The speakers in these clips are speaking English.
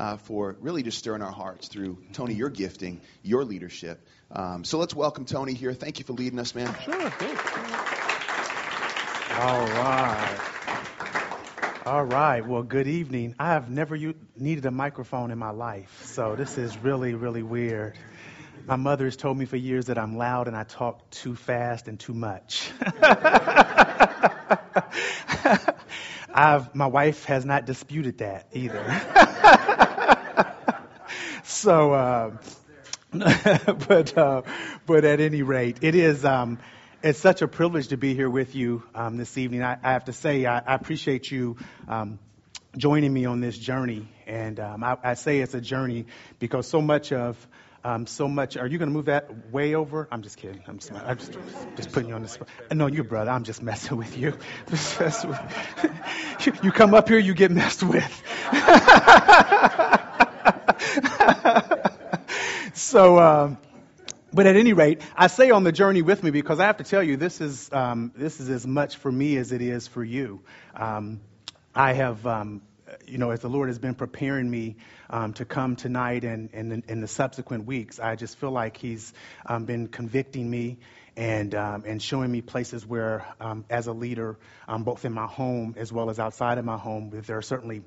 uh, for really just stirring our hearts through, Tony, your gifting, your leadership. Um, so let's welcome Tony here. Thank you for leading us, man. Sure. Thanks. All right. All right. Well, good evening. I have never u- needed a microphone in my life, so this is really, really weird. My mother has told me for years that I'm loud and I talk too fast and too much. I've, my wife has not disputed that either. so, uh, but uh, but at any rate, it is um, it's such a privilege to be here with you um, this evening. I, I, have to say I, I appreciate you um, joining me on this journey, and um, I, I, say it's a journey because so much of um, so much. Are you going to move that way over? I'm just kidding. I'm just, I'm just, just putting you on the spot. No, you brother. I'm just messing with you. you come up here, you get messed with. so, um, but at any rate, I say on the journey with me because I have to tell you this is um, this is as much for me as it is for you. Um, I have, um, you know, as the Lord has been preparing me um, to come tonight and, and in the subsequent weeks, I just feel like He's um, been convicting me and um, and showing me places where, as a leader, both in my home as well as outside of my home, there are certainly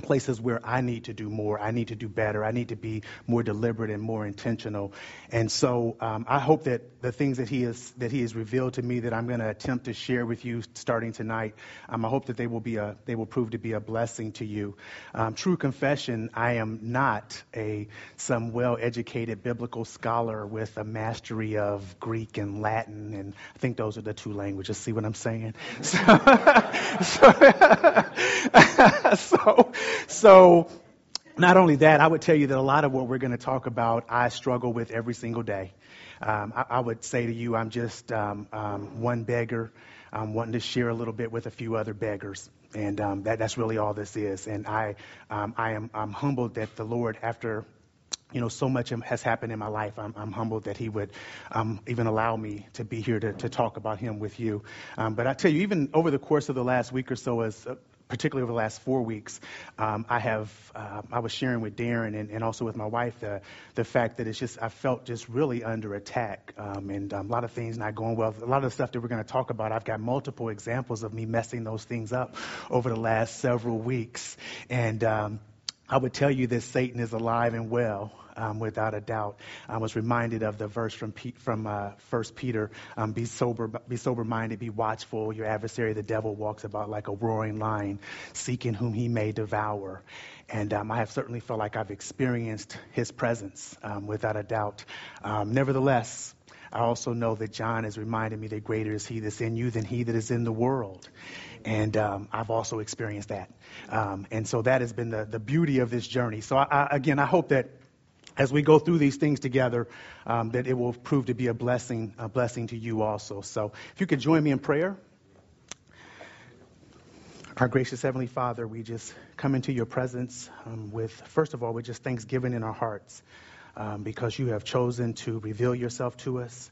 places where I need to do more, I need to do better, I need to be more deliberate and more intentional. And so um, I hope that the things that he has that he has revealed to me that I'm going to attempt to share with you starting tonight, um, I hope that they will be a they will prove to be a blessing to you. Um, true confession: I am not a some well-educated biblical scholar with a mastery of Greek and Latin, and I think those are the two languages. See what I'm saying? So, so, so so, not only that, I would tell you that a lot of what we're going to talk about, I struggle with every single day. Um, I, I, would say to you, I'm just um, um, one beggar, um, wanting to share a little bit with a few other beggars, and um, that, that's really all this is. And I, um, I am I'm humbled that the Lord, after you know, so much has happened in my life. I'm, I'm humbled that He would um, even allow me to be here to, to talk about Him with you. Um, but I tell you, even over the course of the last week or so, as uh, particularly over the last four weeks, um, I have uh, I was sharing with Darren and, and, also with my wife the the fact that it's just I felt just really under attack um, and um, a lot of things not going well. A lot of the stuff that we're going to talk about, I've got multiple examples of me messing those things up over the last several weeks, and um, I would tell you that Satan is alive and well um, without a doubt. I was reminded of the verse from P- from uh, First Peter: um, "Be sober, be sober-minded, be watchful. Your adversary, the devil, walks about like a roaring lion, seeking whom he may devour." And um, I have certainly felt like I've experienced his presence um, without a doubt. Um, nevertheless, I also know that John has reminded me that greater is he that's in you than he that is in the world. And um, I've also experienced that. Um, and so that has been the, the beauty of this journey. So, I, I, again, I hope that as we go through these things together, um, that it will prove to be a blessing, a blessing to you also. So, if you could join me in prayer. Our gracious Heavenly Father, we just come into your presence um, with, first of all, with just thanksgiving in our hearts um, because you have chosen to reveal yourself to us.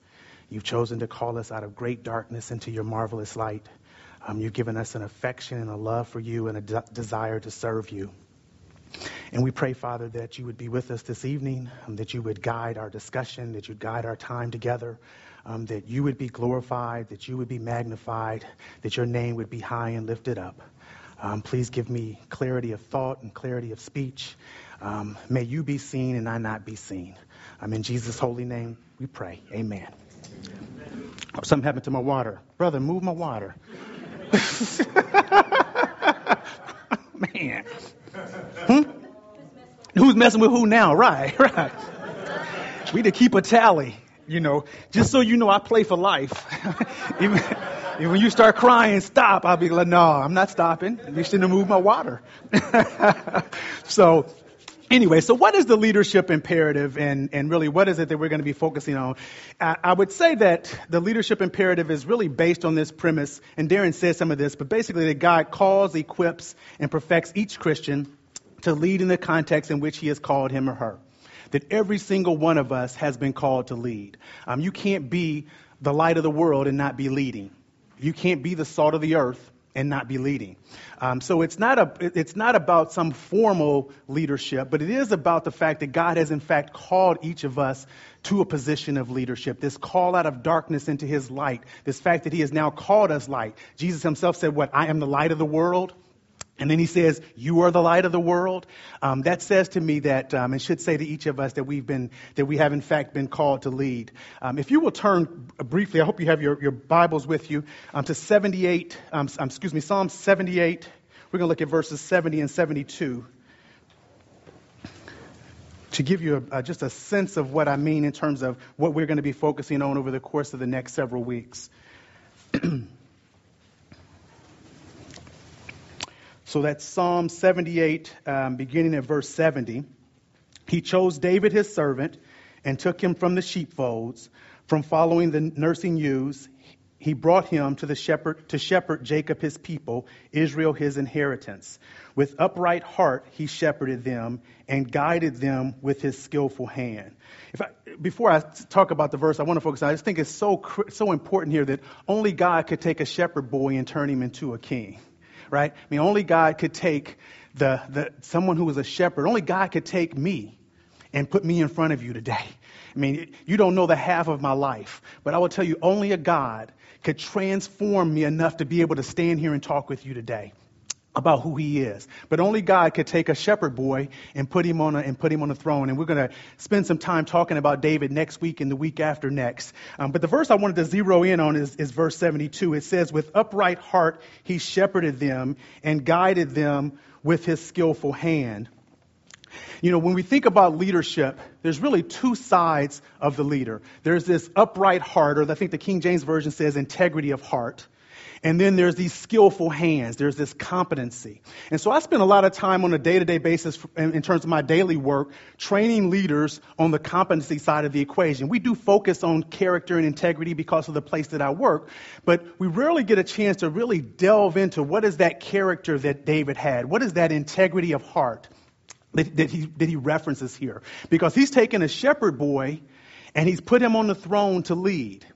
You've chosen to call us out of great darkness into your marvelous light. Um, you've given us an affection and a love for you and a de- desire to serve you. And we pray, Father, that you would be with us this evening, um, that you would guide our discussion, that you'd guide our time together, um, that you would be glorified, that you would be magnified, that your name would be high and lifted up. Um, please give me clarity of thought and clarity of speech. Um, may you be seen and I not be seen. Um, in Jesus' holy name, we pray. Amen. Oh, something happened to my water. Brother, move my water. Man. Hmm? Who's messing with who now? Right, right. We to keep a tally, you know, just so you know I play for life. Even, even when you start crying, stop, I'll be like, no, I'm not stopping. You shouldn't have moved my water. so Anyway, so what is the leadership imperative and, and really what is it that we're going to be focusing on? I, I, would say that the leadership imperative is really based on this premise, and Darren said some of this, but basically that God calls, equips, and perfects each Christian to lead in the context in which he has called him or her. That every single one of us has been called to lead. Um, you can't be the light of the world and not be leading. You can't be the salt of the earth and not be leading. Um, so it's not a it's not about some formal leadership, but it is about the fact that God has in fact called each of us to a position of leadership. This call out of darkness into His light. This fact that He has now called us light. Jesus Himself said, "What I am the light of the world." And then he says, You are the light of the world. Um, that says to me that, um, and should say to each of us that we've been, that we have in fact been called to lead. Um, if you will turn briefly, I hope you have your, your Bibles with you, um, to 78, um, um, excuse me, Psalm 78. We're going to look at verses 70 and 72 to give you a, just a sense of what I mean in terms of what we're going to be focusing on over the course of the next several weeks. So that's Psalm 78, um, beginning at verse 70. He chose David his servant and took him from the sheepfolds, from following the nursing ewes. He brought him to the shepherd to shepherd Jacob his people, Israel his inheritance. With upright heart he shepherded them and guided them with his skillful hand. I, before I talk about the verse, I want to focus on. I just think it's so so important here that only God could take a shepherd boy and turn him into a king right? I mean, only God could take the, the someone who was a shepherd. Only God could take me and put me in front of you today. I mean, you don't know the half of my life, but I will tell you, only a God could transform me enough to be able to stand here and talk with you today about who he is. But only God could take a shepherd boy and put him on a, and put him on a throne. And we're going to spend some time talking about David next week and the week after next. Um, but the verse I wanted to zero in on is, is verse 72. It says, "With upright heart he shepherded them and guided them with his skillful hand." You know, when we think about leadership, there's really two sides of the leader. There's this upright heart, or I think the King James Version says integrity of heart. And then there's these skillful hands. There's this competency. And so I spend a lot of time on a day to day basis in terms of my daily work training leaders on the competency side of the equation. We do focus on character and integrity because of the place that I work, but we rarely get a chance to really delve into what is that character that David had? What is that integrity of heart that he, that he references here? Because he's taken a shepherd boy and he's put him on the throne to lead.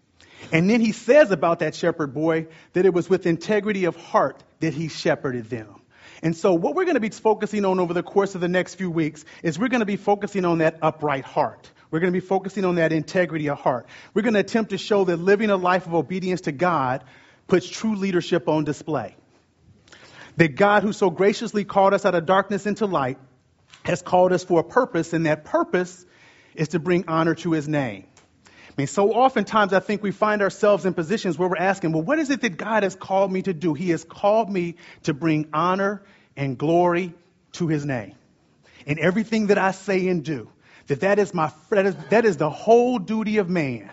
And then he says about that shepherd boy that it was with integrity of heart that he shepherded them. And so, what we're going to be focusing on over the course of the next few weeks is we're going to be focusing on that upright heart. We're going to be focusing on that integrity of heart. We're going to attempt to show that living a life of obedience to God puts true leadership on display. That God, who so graciously called us out of darkness into light, has called us for a purpose, and that purpose is to bring honor to his name. I mean, so oftentimes I think we find ourselves in positions where we're asking, well, what is it that God has called me to do? He has called me to bring honor and glory to his name. In everything that I say and do, that that is my, that is, that is the whole duty of man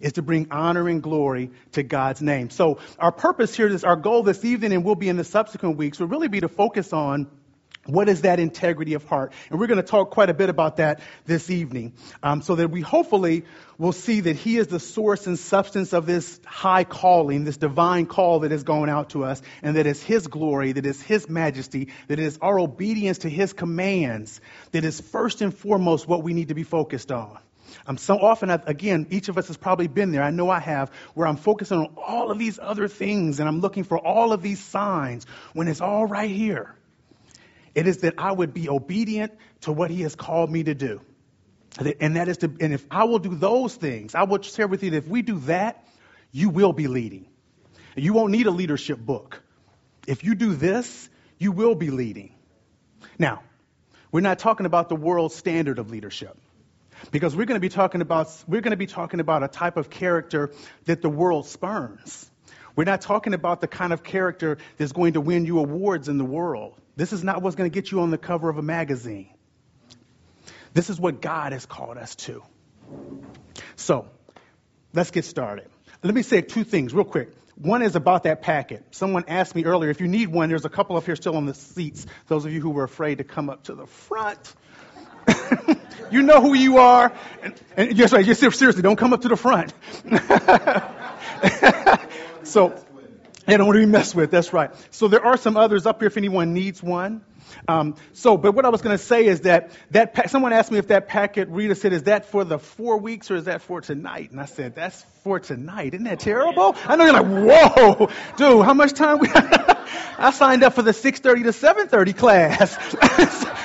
is to bring honor and glory to God's name. So our purpose here, is our goal this evening and will be in the subsequent weeks, will really be to focus on what is that integrity of heart? And we're going to talk quite a bit about that this evening, um, so that we hopefully will see that He is the source and substance of this high calling, this divine call that is going out to us, and that is His glory, that is His majesty, that is our obedience to His commands, that is first and foremost what we need to be focused on. Um, so often, again, each of us has probably been there. I know I have, where I'm focusing on all of these other things and I'm looking for all of these signs when it's all right here. It is that I would be obedient to what he has called me to do. And that is to, and if I will do those things, I will share with you that if we do that, you will be leading. You won't need a leadership book. If you do this, you will be leading. Now, we're not talking about the world standard of leadership. Because we're going to be talking about we're going to be talking about a type of character that the world spurns. We're not talking about the kind of character that's going to win you awards in the world. This is not what's going to get you on the cover of a magazine. This is what God has called us to. So, let's get started. Let me say two things real quick. One is about that packet. Someone asked me earlier if you need one, there's a couple up here still on the seats. Those of you who were afraid to come up to the front. you know who you are. And, and yes, right, just seriously, don't come up to the front. so, They don't want to be messed with. That's right. So there are some others up here if anyone needs one. Um, so, but what I was going to say is that that pa- someone asked me if that packet Rita said is that for the four weeks or is that for tonight? And I said that's for tonight. Isn't that terrible? I know you're like, whoa, dude, how much time we? I signed up for the 6:30 to 7:30 class.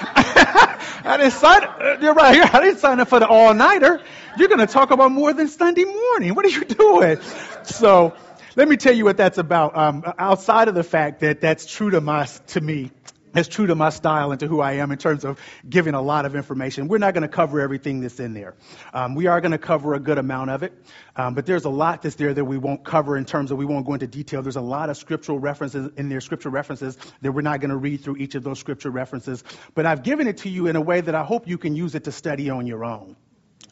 I didn't sign. You're right here. I didn't sign up for the all nighter. You're going to talk about more than Sunday morning. What are you doing? So. Let me tell you what that's about. Um, outside of the fact that that's true to my to me, it's true to my style and to who I am in terms of giving a lot of information. We're not going to cover everything that's in there. Um, we are going to cover a good amount of it, um, but there's a lot that's there that we won't cover in terms of we won't go into detail. There's a lot of scriptural references in there, scripture references that we're not going to read through each of those scripture references. But I've given it to you in a way that I hope you can use it to study on your own.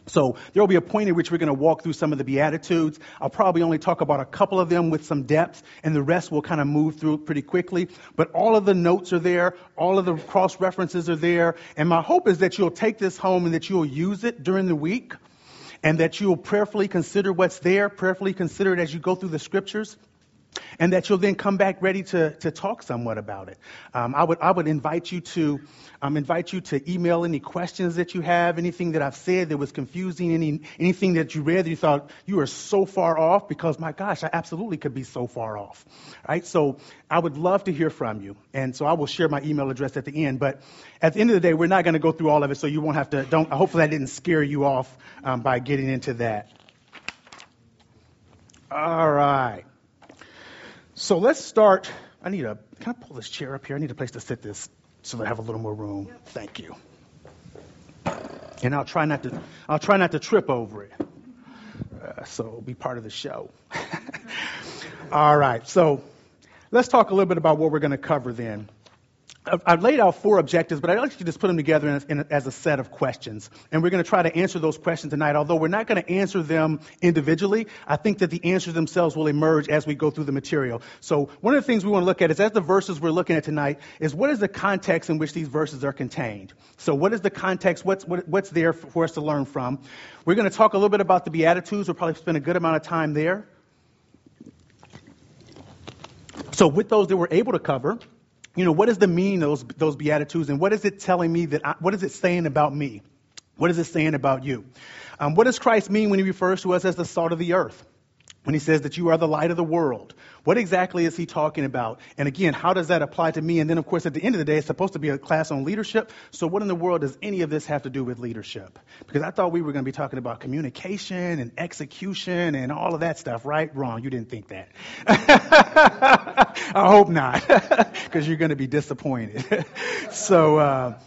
So there will be a point in which we're going to walk through some of the Beatitudes. I'll probably only talk about a couple of them with some depth, and the rest will kind of move through pretty quickly. But all of the notes are there, all of the cross references are there, and my hope is that you'll take this home and that you'll use it during the week, and that you'll prayerfully consider what's there, prayerfully consider it as you go through the scriptures and that you'll then come back ready to, to talk somewhat about it. Um, I would I would invite you to um, invite you to email any questions that you have, anything that I've said that was confusing, any anything that you read that you thought you were so far off, because my gosh, I absolutely could be so far off. Right? So I would love to hear from you, and so I will share my email address at the end. But at the end of the day, we're not going to go through all of it, so you won't have to. Don't. Hopefully, I didn't scare you off um, by getting into that. All right. So let's start. I need a. Can I pull this chair up here? I need a place to sit this so that I have a little more room. Thank you. And I'll try not to. I'll try not to trip over it. Uh, so it'll be part of the show. All right. So let's talk a little bit about what we're going to cover then. I've laid out four objectives, but I'd like to just put them together in, in, as a set of questions. And we're going to try to answer those questions tonight. Although we're not going to answer them individually, I think that the answers themselves will emerge as we go through the material. So one of the things we want to look at is, as the verses we're looking at tonight, is what is the context in which these verses are contained? So what is the context? What's, what, what's there for us to learn from? We're going to talk a little bit about the Beatitudes. We'll probably spend a good amount of time there. So with those that we're able to cover, you know, what is the meaning of those, those Beatitudes and what is it telling me that, I, what is it saying about me? What is it saying about you? Um, what does Christ mean when he refers to us as the salt of the earth? When he says that you are the light of the world? What exactly is he talking about? And again, how does that apply to me? And then, of course, at the end of the day, it's supposed to be a class on leadership. So, what in the world does any of this have to do with leadership? Because I thought we were going to be talking about communication and execution and all of that stuff, right? Wrong. You didn't think that. I hope not, because you're going to be disappointed. so, uh,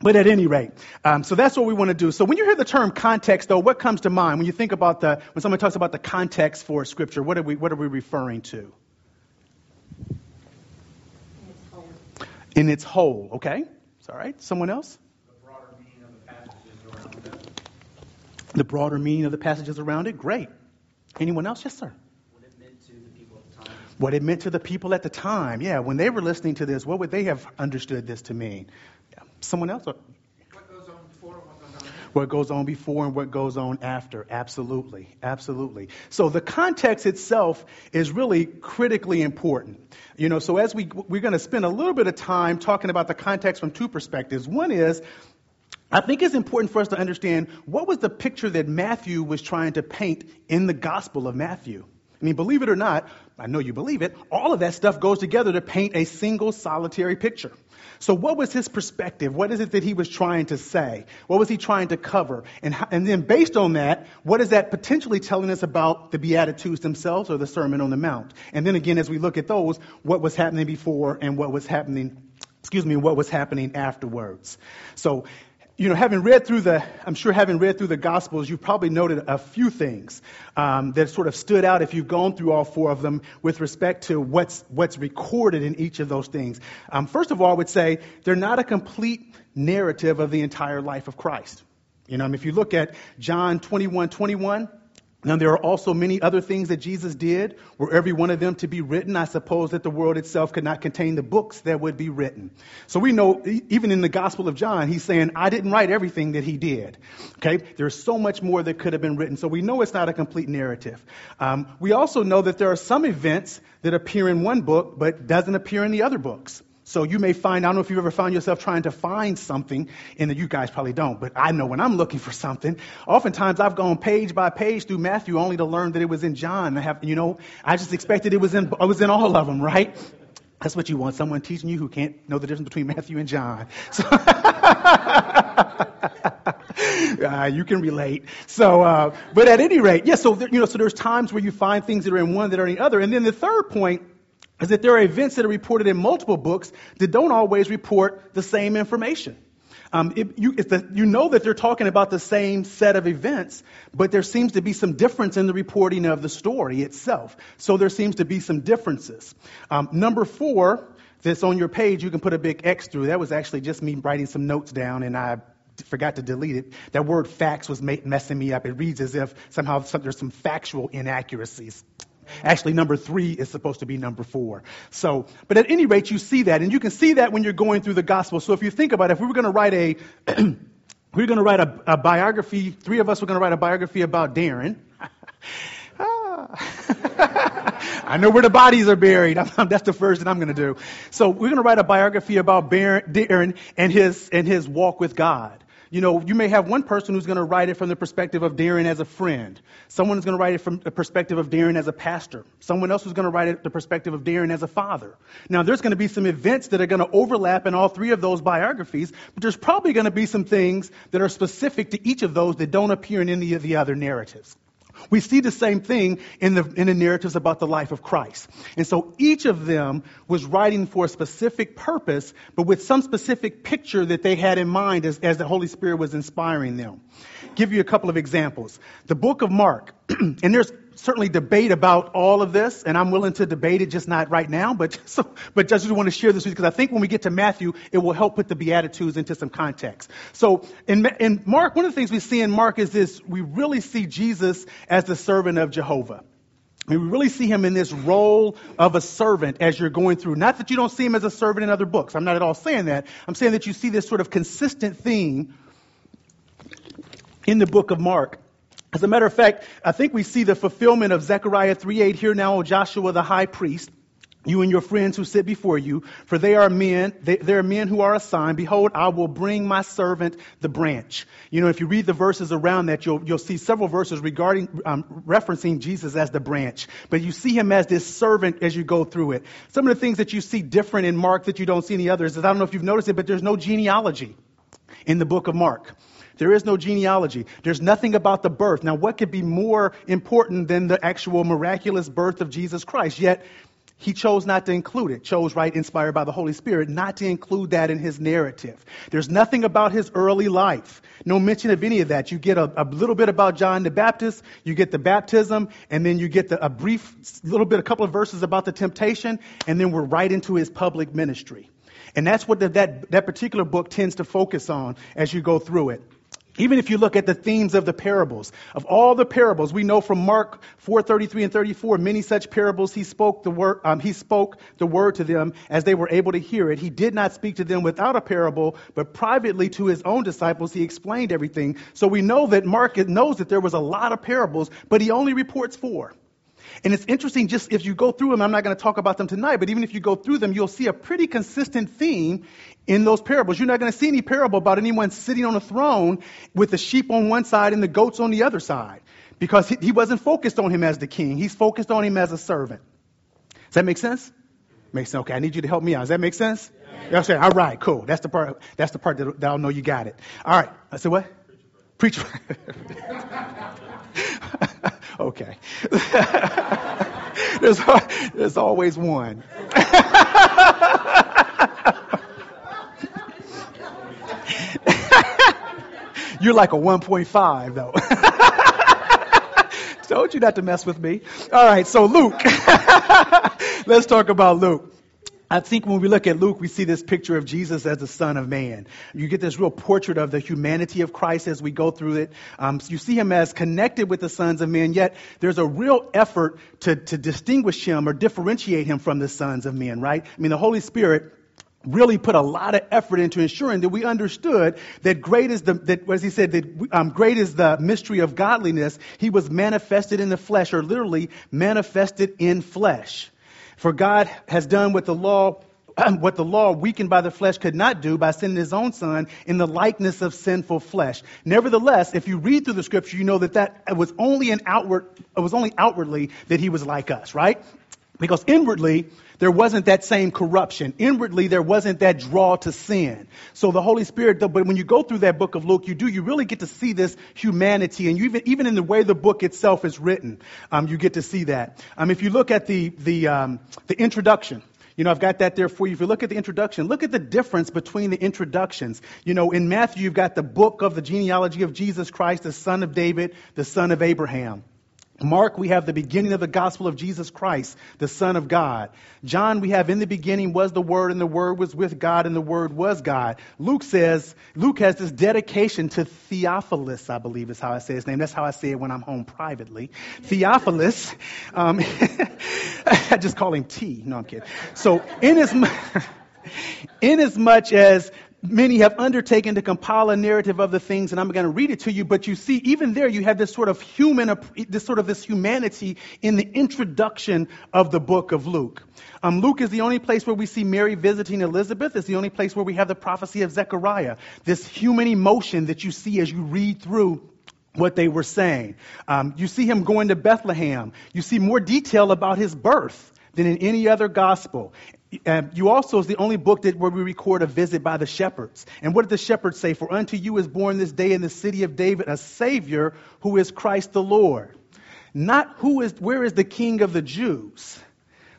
but at any rate, um, so that's what we want to do. So when you hear the term context, though, what comes to mind when you think about the when someone talks about the context for Scripture? What are we what are we referring to? In its whole, okay. It's all right. Someone else? The broader meaning of the passages around it. The broader meaning of the passages around it. Great. Anyone else? Yes, sir. What it meant to the people at the time. What it meant to the people at the time. Yeah, when they were listening to this, what would they have understood this to mean? Someone else? What goes on before and what goes on after. what goes on before and what goes on after. Absolutely. Absolutely. So the context itself is really critically important. You know, so as we, we're going to spend a little bit of time talking about the context from two perspectives. One is, I think it's important for us to understand what was the picture that Matthew was trying to paint in the Gospel of Matthew. I mean, believe it or not, I know you believe it, all of that stuff goes together to paint a single solitary picture. So, what was his perspective? What is it that he was trying to say? What was he trying to cover? And, how, and then, based on that, what is that potentially telling us about the Beatitudes themselves or the Sermon on the Mount? And then again, as we look at those, what was happening before and what was happening, excuse me, what was happening afterwards. So, you know, having read through the, I'm sure having read through the Gospels, you've probably noted a few things um, that sort of stood out if you've gone through all four of them with respect to what's what's recorded in each of those things. Um, first of all, I would say they're not a complete narrative of the entire life of Christ. You know, I mean, if you look at John 21, 21, Now, there are also many other things that Jesus did. Were every one of them to be written, I suppose that the world itself could not contain the books that would be written. So we know, even in the Gospel of John, he's saying, I didn't write everything that he did. Okay? There's so much more that could have been written. So we know it's not a complete narrative. Um, we also know that there are some events that appear in one book, but doesn't appear in the other books. So you may find, I don't know if you've ever found yourself trying to find something, and you guys probably don't, but I know when I'm looking for something, oftentimes I've gone page by page through Matthew only to learn that it was in John. I have, you know, I just expected it was in, it was in all of them, right? That's what you want, someone teaching you who can't know the difference between Matthew and John. So uh, you can relate. So, uh, but at any rate, yes. Yeah, so there, you know, so there's times where you find things that are in one that are in the other, and then the third point is that there are events that are reported in multiple books that don't always report the same information. Um, it, you, the, you, know that they're talking about the same set of events, but there seems to be some difference in the reporting of the story itself. So there seems to be some differences. Um, number four, that's on your page, you can put a big X through. That was actually just me writing some notes down, and I forgot to delete it. That word facts was messing me up. It reads as if somehow there's some factual inaccuracies. Actually, number three is supposed to be number four. So, but at any rate, you see that, and you can see that when you're going through the gospel. So if you think about it, if we were going to write a, we are going to write a, a, biography, three of us were going to write a biography about Darren. Ah. I know where the bodies are buried. That's the first that I'm going to do. So we're going to write a biography about Darren and his, and his walk with God. You know, you may have one person who's going to write it from the perspective of Darren as a friend. Someone is going to write it from the perspective of Darren as a pastor. Someone else is going to write it the perspective of Darren as a father. Now, there's going to be some events that are going to overlap in all three of those biographies, but there's probably going to be some things that are specific to each of those that don't appear in any of the other narratives. We see the same thing in the, in the narratives about the life of Christ. And so each of them was writing for a specific purpose, but with some specific picture that they had in mind as, as the Holy Spirit was inspiring them. Give you a couple of examples. The book of Mark, and there's certainly debate about all of this, and I'm willing to debate it, just not right now. But so, but just want to share this with you because I think when we get to Matthew, it will help put the Beatitudes into some context. So in, in Mark, one of the things we see in Mark is this: we really see Jesus as the servant of Jehovah. I mean, we really see him in this role of a servant as you're going through. Not that you don't see him as a servant in other books. I'm not at all saying that. I'm saying that you see this sort of consistent theme in the book of Mark. As a matter of fact, I think we see the fulfillment of Zechariah 3:8 here now, O Joshua the high priest, you and your friends who sit before you, for they are men, they, they, are men who are assigned. Behold, I will bring my servant the branch. You know, if you read the verses around that, you'll, you'll see several verses regarding, um, referencing Jesus as the branch. But you see him as this servant as you go through it. Some of the things that you see different in Mark that you don't see in the others is, I don't know if you've noticed it, but there's no genealogy in the book of Mark. There is no genealogy. There's nothing about the birth. Now, what could be more important than the actual miraculous birth of Jesus Christ? Yet, he chose not to include it, chose, right, inspired by the Holy Spirit, not to include that in his narrative. There's nothing about his early life, no mention of any of that. You get a, a little bit about John the Baptist, you get the baptism, and then you get the, a brief little bit, a couple of verses about the temptation, and then we're right into his public ministry. And that's what the, that, that particular book tends to focus on as you go through it. Even if you look at the themes of the parables, of all the parables, we know from Mark 4:33 and 34, many such parables he spoke the word um, he spoke the word to them as they were able to hear it. He did not speak to them without a parable, but privately to his own disciples he explained everything. So we know that Mark knows that there was a lot of parables, but he only reports four. And it's interesting just if you go through them, I'm not going to talk about them tonight, but even if you go through them, you'll see a pretty consistent theme in those parables. You're not going to see any parable about anyone sitting on a throne with the sheep on one side and the goats on the other side. Because he, wasn't focused on him as the king. He's focused on him as a servant. Does that make sense? Makes sense. Okay, I need you to help me out. Does that make sense? Yeah. say, all right, cool. That's the part. That's the part that, that I'll know you got it. All right. I said what? Preacher. okay. there's, there's always one. You're like a 1.5 though. Told you not to mess with me. All right, so Luke. Let's talk about Luke. I think when we look at Luke, we see this picture of Jesus as the Son of Man. You get this real portrait of the humanity of Christ as we go through it. Um, you see him as connected with the sons of men, yet there's a real effort to, to distinguish him or differentiate him from the sons of men, right? I mean, the Holy Spirit really put a lot of effort into ensuring that we understood that great is the that as he said that um, great is the mystery of godliness he was manifested in the flesh or literally manifested in flesh for God has done what the law what the law weakened by the flesh could not do by sending his own son in the likeness of sinful flesh. Nevertheless, if you read through the scripture, you know that that was only an outward, it was only outwardly that he was like us, right? Because inwardly, there wasn't that same corruption. Inwardly, there wasn't that draw to sin. So the Holy Spirit, but when you go through that book of Luke, you do, you really get to see this humanity. And you even, even in the way the book itself is written, um, you get to see that. Um, if you look at the, the, um, the introduction, you know, I've got that there for you. If you look at the introduction, look at the difference between the introductions. You know, in Matthew, you've got the book of the genealogy of Jesus Christ, the son of David, the son of Abraham. Mark, we have the beginning of the gospel of Jesus Christ, the Son of God. John, we have in the beginning was the Word, and the Word was with God, and the Word was God. Luke says, Luke has this dedication to Theophilus, I believe is how I say his name. That's how I say it when I'm home privately. Theophilus. Um, I just call him T. No, I'm kidding. So, in as, in as much as many have undertaken to compile a narrative of the things, and I'm going to read it to you. But you see, even there, you have this sort of human, this sort of this humanity in the introduction of the book of Luke. Um, Luke is the only place where we see Mary visiting Elizabeth. It's the only place where we have the prophecy of Zechariah. This human emotion that you see as you read through what they were saying. Um, you see him going to Bethlehem. You see more detail about his birth than in any other gospel. You also is the only book that where we record a visit by the shepherds. And what did the shepherds say? For unto you is born this day in the city of David a Savior who is Christ the Lord. Not who is where is the King of the Jews,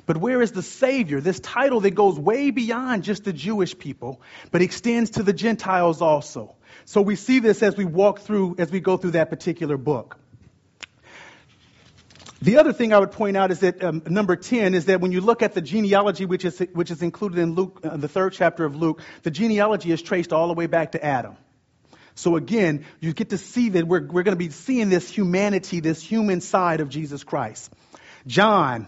but where is the Savior? This title that goes way beyond just the Jewish people, but extends to the Gentiles also. So we see this as we walk through, as we go through that particular book. The other thing I would point out is that um, number 10 is that when you look at the genealogy, which is, which is included in Luke, uh, the third chapter of Luke, the genealogy is traced all the way back to Adam. So again, you get to see that we're, we're going to be seeing this humanity, this human side of Jesus Christ. John,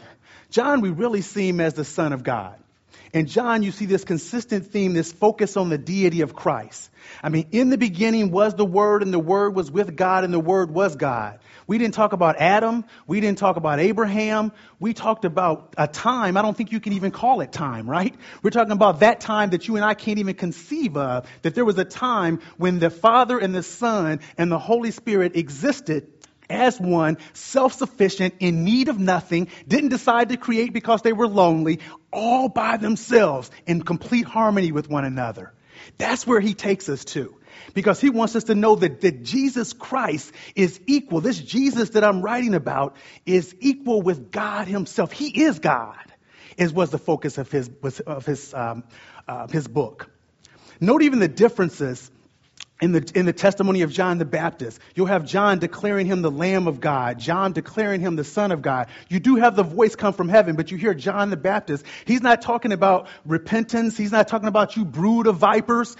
John, we really see him as the Son of God. In John, you see this consistent theme, this focus on the deity of Christ. I mean, in the beginning was the Word, and the Word was with God, and the Word was God. We didn't talk about Adam. We didn't talk about Abraham. We talked about a time. I don't think you can even call it time, right? We're talking about that time that you and I can't even conceive of, that there was a time when the Father and the Son and the Holy Spirit existed as one, self sufficient, in need of nothing, didn't decide to create because they were lonely, all by themselves, in complete harmony with one another. That's where he takes us to. Because he wants us to know that, that Jesus Christ is equal. This Jesus that I'm writing about is equal with God himself. He is God, is was the focus of his, of his, um, uh, his book. Note even the differences in the, in the testimony of John the Baptist. You'll have John declaring him the Lamb of God, John declaring him the Son of God. You do have the voice come from heaven, but you hear John the Baptist. He's not talking about repentance. He's not talking about you brood of vipers.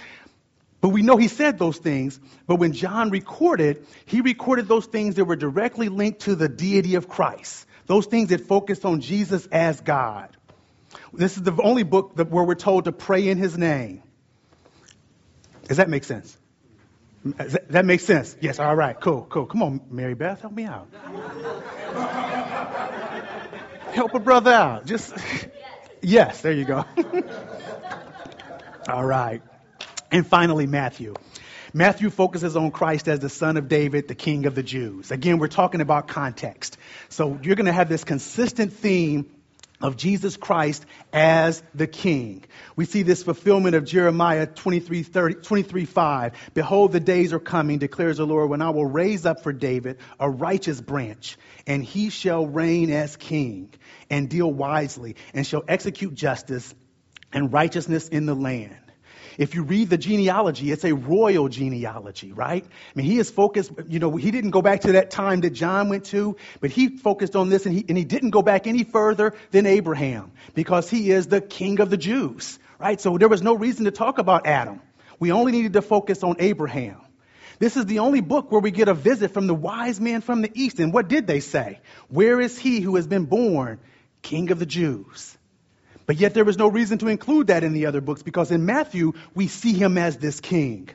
But we know he said those things. But when John recorded, he recorded those things that were directly linked to the deity of Christ. Those things that focused on Jesus as God. This is the only book where we're told to pray in his name. Does that make sense? That, makes sense. Yes, all right, cool, cool. Come on, Mary Beth, help me out. help a brother out. Just yes, there you go. all right. And finally, Matthew. Matthew focuses on Christ as the son of David, the king of the Jews. Again, we're talking about context. So you're going to have this consistent theme of Jesus Christ as the king. We see this fulfillment of Jeremiah 23, 30, 23 5. Behold, the days are coming, declares the Lord, when I will raise up for David a righteous branch, and he shall reign as king, and deal wisely, and shall execute justice and righteousness in the land. If you read the genealogy, it's a royal genealogy, right? I mean, he is focused, you know, he didn't go back to that time that John went to, but he focused on this and he, and he didn't go back any further than Abraham because he is the king of the Jews, right? So there was no reason to talk about Adam. We only needed to focus on Abraham. This is the only book where we get a visit from the wise men from the east. And what did they say? Where is he who has been born king of the Jews? But yet there was no reason to include that in the other books because in Matthew, we see him as this king.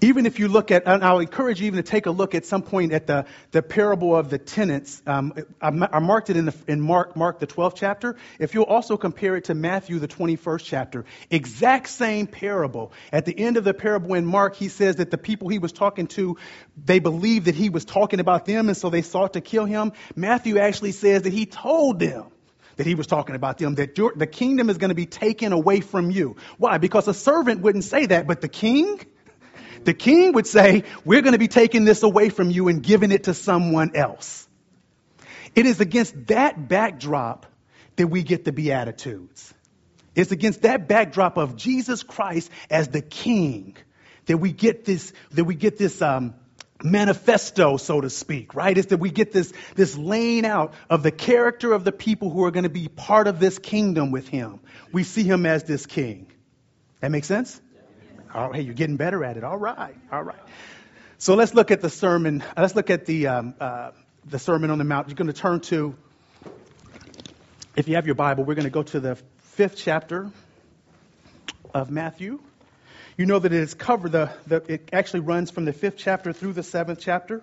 Even if you look at, and I'll encourage you even to take a look at some point at the, the parable of the tenants. Um, I, marked it in, the, in Mark, Mark, the 12th chapter. If you'll also compare it to Matthew, the 21st chapter, exact same parable. At the end of the parable in Mark, he says that the people he was talking to, they believed that he was talking about them, and so they sought to kill him. Matthew actually says that he told them that he was talking about them, that your, the kingdom is going to be taken away from you. Why? Because a servant wouldn't say that, but the king, the king would say, We're going to be taking this away from you and giving it to someone else. It is against that backdrop that we get the Beatitudes. It's against that backdrop of Jesus Christ as the king that we get this, that we get this, um, manifesto, so to speak, right? Is that we get this, this laying out of the character of the people who are going to be part of this kingdom with him. We see him as this king. That makes sense? Oh, hey, you're getting better at it. All right, all right. So let's look at the sermon. Let's look at the um, uh, the Sermon on the Mount. You're going to turn to, if you have your Bible, we're going to go to the fifth chapter of Matthew. You know that it is covered. The, the it actually runs from the fifth chapter through the seventh chapter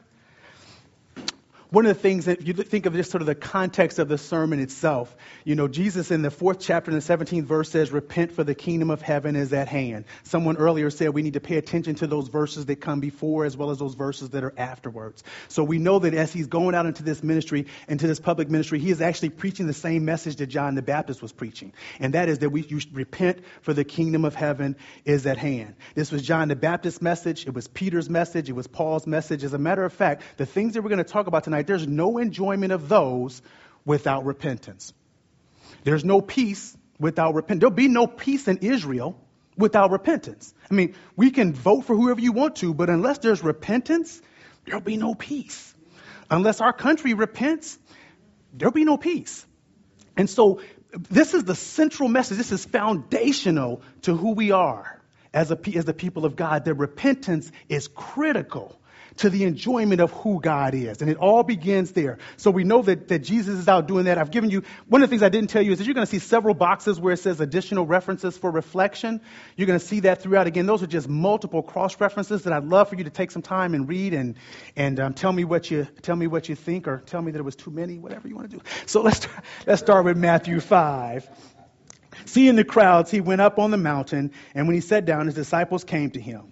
one of the things that you think of just sort of the context of the sermon itself, you know, Jesus in the fourth chapter in the 17th verse says, Repent for the kingdom of heaven is at hand. Someone earlier said we need to pay attention to those verses that come before as well as those verses that are afterwards. So we know that as he's going out into this ministry, into this public ministry, he is actually preaching the same message that John the Baptist was preaching. And that is that we you should repent for the kingdom of heaven is at hand. This was John the Baptist's message. It was Peter's message. It was Paul's message. As a matter of fact, the things that we're going to talk about tonight tonight, there's no enjoyment of those without repentance. There's no peace without repentance. There'll be no peace in Israel without repentance. I mean, we can vote for whoever you want to, but unless there's repentance, there'll be no peace. Unless our country repents, there'll be no peace. And so, this is the central message. This is foundational to who we are as, a, as the people of God. That repentance is critical to the enjoyment of who God is. And it all begins there. So we know that, that Jesus is out doing that. I've given you, one of the things I didn't tell you is that you're going to see several boxes where it says additional references for reflection. You're going to see that throughout. Again, those are just multiple cross references that I'd love for you to take some time and read and, and um, tell me what you, tell me what you think or tell me that it was too many, whatever you want to do. So let's, let's start with Matthew 5. Seeing the crowds, he went up on the mountain, and when he sat down, his disciples came to him.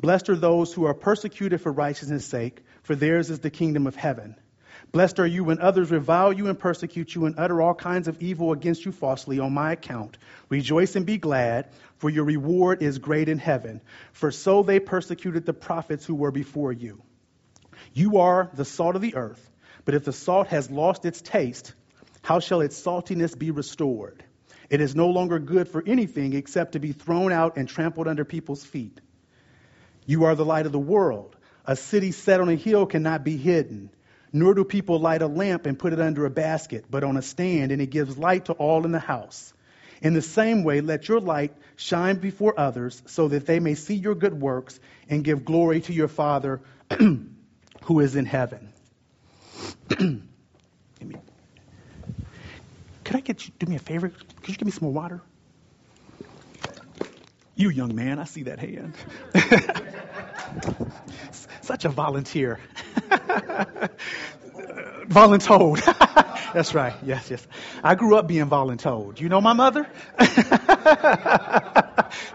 Blessed are those who are persecuted for righteousness' sake, for theirs is the kingdom of heaven. Blessed are you when others revile you and persecute you and utter all kinds of evil against you falsely on my account. Rejoice and be glad, for your reward is great in heaven. For so they persecuted the prophets who were before you. You are the salt of the earth, but if the salt has lost its taste, how shall its saltiness be restored? It is no longer good for anything except to be thrown out and trampled under people's feet. You are the light of the world. A city set on a hill cannot be hidden. Nor do people light a lamp and put it under a basket, but on a stand, and it gives light to all in the house. In the same way, let your light shine before others, so that they may see your good works and give glory to your Father who is in heaven. Could I get you do me a favor? Could you give me some more water? You young man, I see that hand. Such a volunteer. voluntold. That's right. Yes, yes. I grew up being voluntold. You know my mother?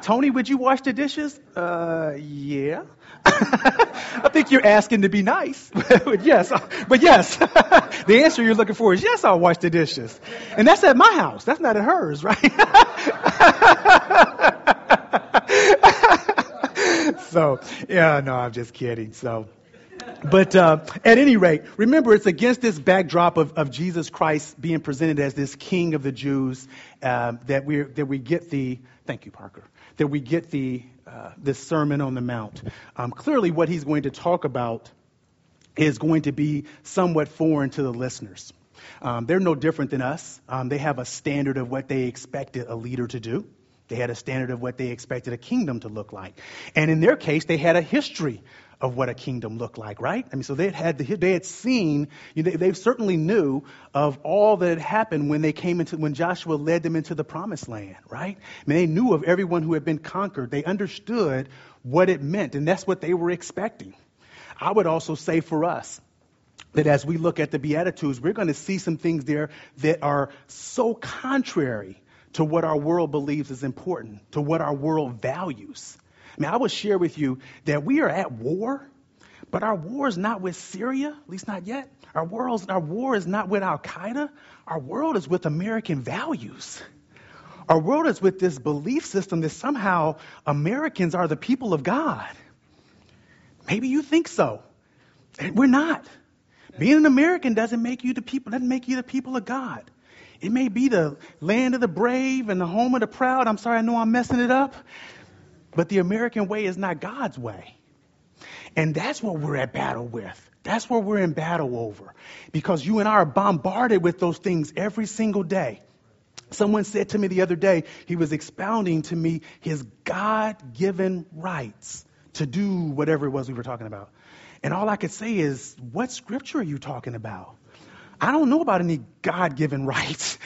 Tony, would you wash the dishes? Uh, yeah. I think you're asking to be nice. but yes, but yes. the answer you're looking for is yes, I'll wash the dishes. And that's at my house. That's not at hers, right? So, yeah, no, I'm just kidding. So, but uh, at any rate, remember, it's against this backdrop of, of Jesus Christ being presented as this King of the Jews uh, that we that we get the thank you, Parker, that we get the uh, this Sermon on the Mount. Um, clearly, what he's going to talk about is going to be somewhat foreign to the listeners. Um, they're no different than us. Um, they have a standard of what they expected a leader to do. They had a standard of what they expected a kingdom to look like. And in their case, they had a history of what a kingdom looked like, right? I mean, so they had had the, they had seen, you know, they, they certainly knew of all that had happened when they came into when Joshua led them into the promised land, right? I mean, they knew of everyone who had been conquered. They understood what it meant, and that's what they were expecting. I would also say for us that as we look at the Beatitudes, we're going to see some things there that are so contrary to what our world believes is important, to what our world values. I mean, I will share with you that we are at war, but our war is not with Syria, at least not yet. Our, world's, our war is not with Al Qaeda. Our world is with American values. Our world is with this belief system that somehow Americans are the people of God. Maybe you think so. We're not. Being an American doesn't make you the people, doesn't make you the people of God. It may be the land of the brave and the home of the proud. I'm sorry, I know I'm messing it up. But the American way is not God's way. And that's what we're at battle with. That's what we're in battle over. Because you and I are bombarded with those things every single day. Someone said to me the other day, he was expounding to me his God given rights to do whatever it was we were talking about. And all I could say is, what scripture are you talking about? I don't know about any God given rights.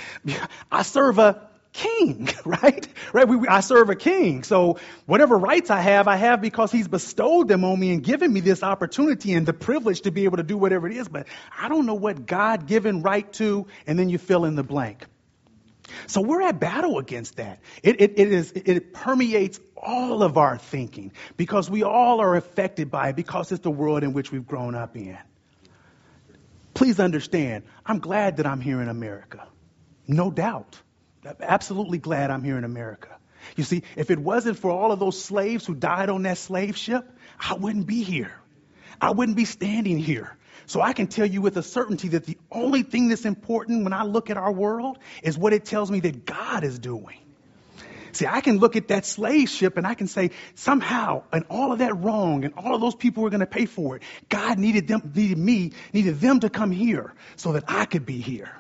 I serve a king, right? Right? We, I serve a king. So whatever rights I have, I have because he's bestowed them on me and given me this opportunity and the privilege to be able to do whatever it is. But I don't know what God given right to, and then you fill in the blank. So we're at battle against that. It, it, it, is, it permeates all of our thinking because we all are affected by it because it's the world in which we've grown up in. Please understand, I'm glad that I'm here in America. No doubt. Absolutely glad I'm here in America. You see, if it wasn't for all of those slaves who died on that slave ship, I wouldn't be here. I wouldn't be standing here. So I can tell you with a certainty that the only thing that's important when I look at our world is what it tells me that God is doing. See, I can look at that slave ship and I can say, somehow, and all of that wrong, and all of those people were going to pay for it. God needed them, needed me, needed them to come here so that I could be here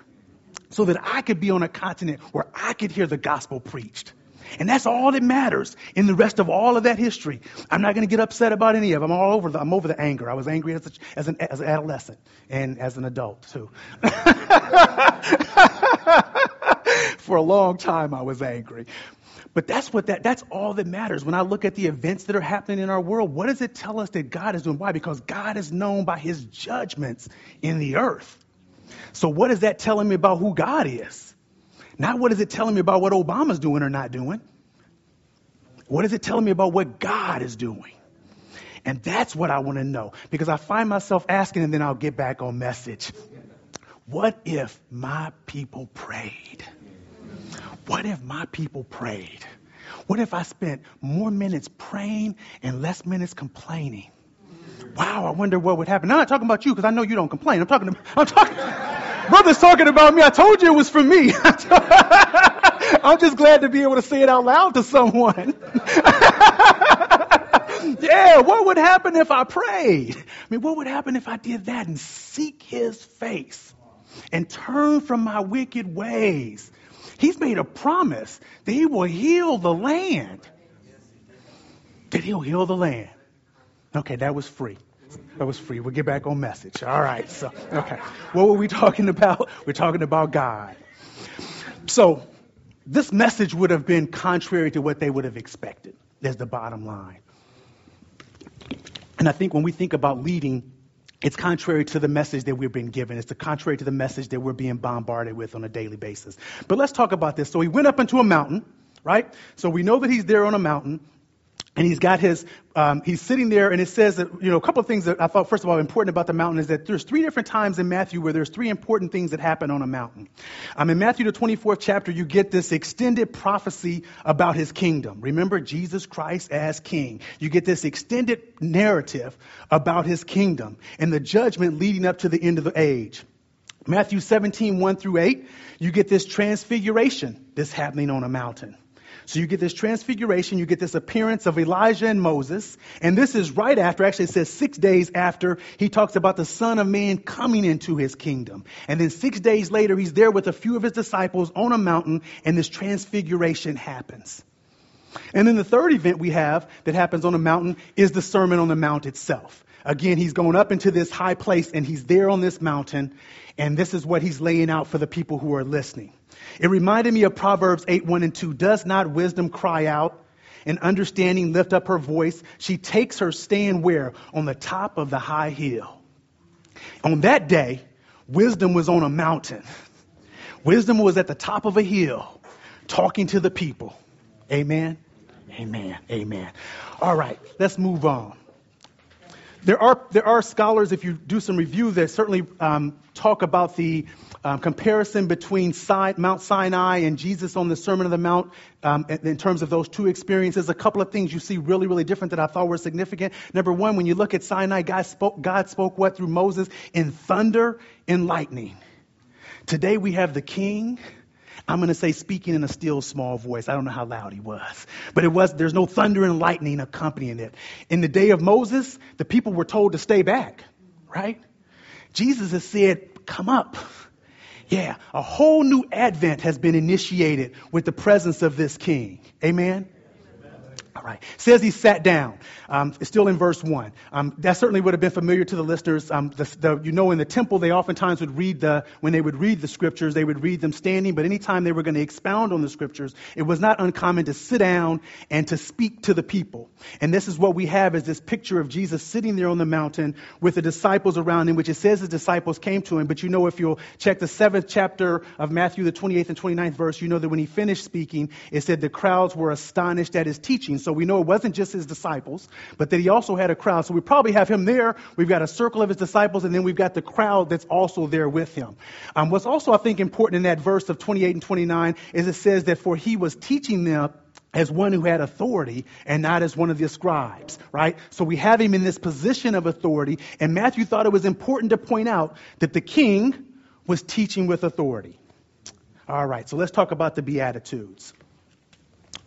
so that I could be on a continent where I could hear the gospel preached. And that's all that matters in the rest of all of that history. I'm not going to get upset about any of them. I'm all over the, I'm over the anger. I was angry as, a, as, an, as an adolescent and as an adult too. For a long time I was angry. But that's what that, that's all that matters. When I look at the events that are happening in our world, what does it tell us that God is doing? Why? Because God is known by his judgments in the earth. So what is that telling me about who God is? Not what is it telling me about what Obama's doing or not doing. What is it telling me about what God is doing? And that's what I want to know because I find myself asking and then I'll get back on message. What if my people prayed? What if my people prayed? What if I spent more minutes praying and less minutes complaining? Wow, I wonder what would happen. I'm not talking about you because I know you don't complain. I'm talking. I'm talking. Brother's talking about me. I told you it was for me. I'm just glad to be able to say it out loud to someone. yeah, what would happen if I prayed? I mean, what would happen if I did that and seek his face and turn from my wicked ways? He's made a promise that he will heal the land. That he'll heal the land. Okay, that was free. That was free. We'll get back on message. All right. So, okay. What were we talking about? We're talking about God. So, this message would have been contrary to what they would have expected. There's the bottom line. And I think when we think about leading, it's contrary to the message that we've been given. It's contrary to the message that we're being bombarded with on a daily basis. But let's talk about this. So he went up into a mountain right? So we know that he's there on a mountain. And he's got his, um, he's sitting there, and it says that, you know, a couple of things that I thought, first of all, important about the mountain is that there's three different times in Matthew where there's three important things that happen on a mountain. Um, in Matthew, the 24th chapter, you get this extended prophecy about his kingdom. Remember Jesus Christ as king. You get this extended narrative about his kingdom and the judgment leading up to the end of the age. Matthew 17, 1 through 8, you get this transfiguration that's happening on a mountain. So you get this transfiguration, you get this appearance of Elijah and Moses, and this is right after, actually it says six days after, he talks about the Son of Man coming into his kingdom. And then six days later, he's there with a few of his disciples on a mountain, and this transfiguration happens. And then the third event we have that happens on a mountain is the Sermon on the Mount itself. Again, he's going up into this high place and he's there on this mountain, and this is what he's laying out for the people who are listening. It reminded me of Proverbs 8, 1 and 2. Does not wisdom cry out and understanding lift up her voice? She takes her stand where? On the top of the high hill. On that day, wisdom was on a mountain. Wisdom was at the top of a hill talking to the people. Amen. Amen. Amen. All right, let's move on. There are, there are scholars, if you do some review, that certainly um, talk about the um, comparison between Mount Sinai and Jesus on the Sermon on the Mount um, in terms of those two experiences. A couple of things you see really, really different that I thought were significant. Number one, when you look at Sinai, God spoke, God spoke what through Moses? In thunder and lightning. Today we have the king. I'm going to say speaking in a still small voice. I don't know how loud he was, but it was, there's no thunder and lightning accompanying it. In the day of Moses, the people were told to stay back, right? Jesus has said, come up. Yeah, a whole new advent has been initiated with the presence of this king. Amen. All right. Says he sat down. Um, it's still in verse 1. Um, that certainly would have been familiar to the listeners. Um, the, the, you know, in the temple, they oftentimes would read the, when they would read the scriptures, they would read them standing, but anytime they were going to expound on the scriptures, it was not uncommon to sit down and to speak to the people. And this is what we have is this picture of Jesus sitting there on the mountain with the disciples around him, which it says his disciples came to him. But you know, if you'll check the seventh chapter of Matthew, the 28th and 29th verse, you know that when he finished speaking, it said the crowds were astonished at his teaching. So we know it wasn't just his disciples, but that he also had a crowd. So we probably have him there. We've got a circle of his disciples, and then we've got the crowd that's also there with him. Um, what's also, I think, important in that verse of 28 and 29 is it says that for he was teaching them as one who had authority and not as one of the scribes, right? So we have him in this position of authority, and Matthew thought it was important to point out that the king was teaching with authority. All right, so let's talk about the Beatitudes.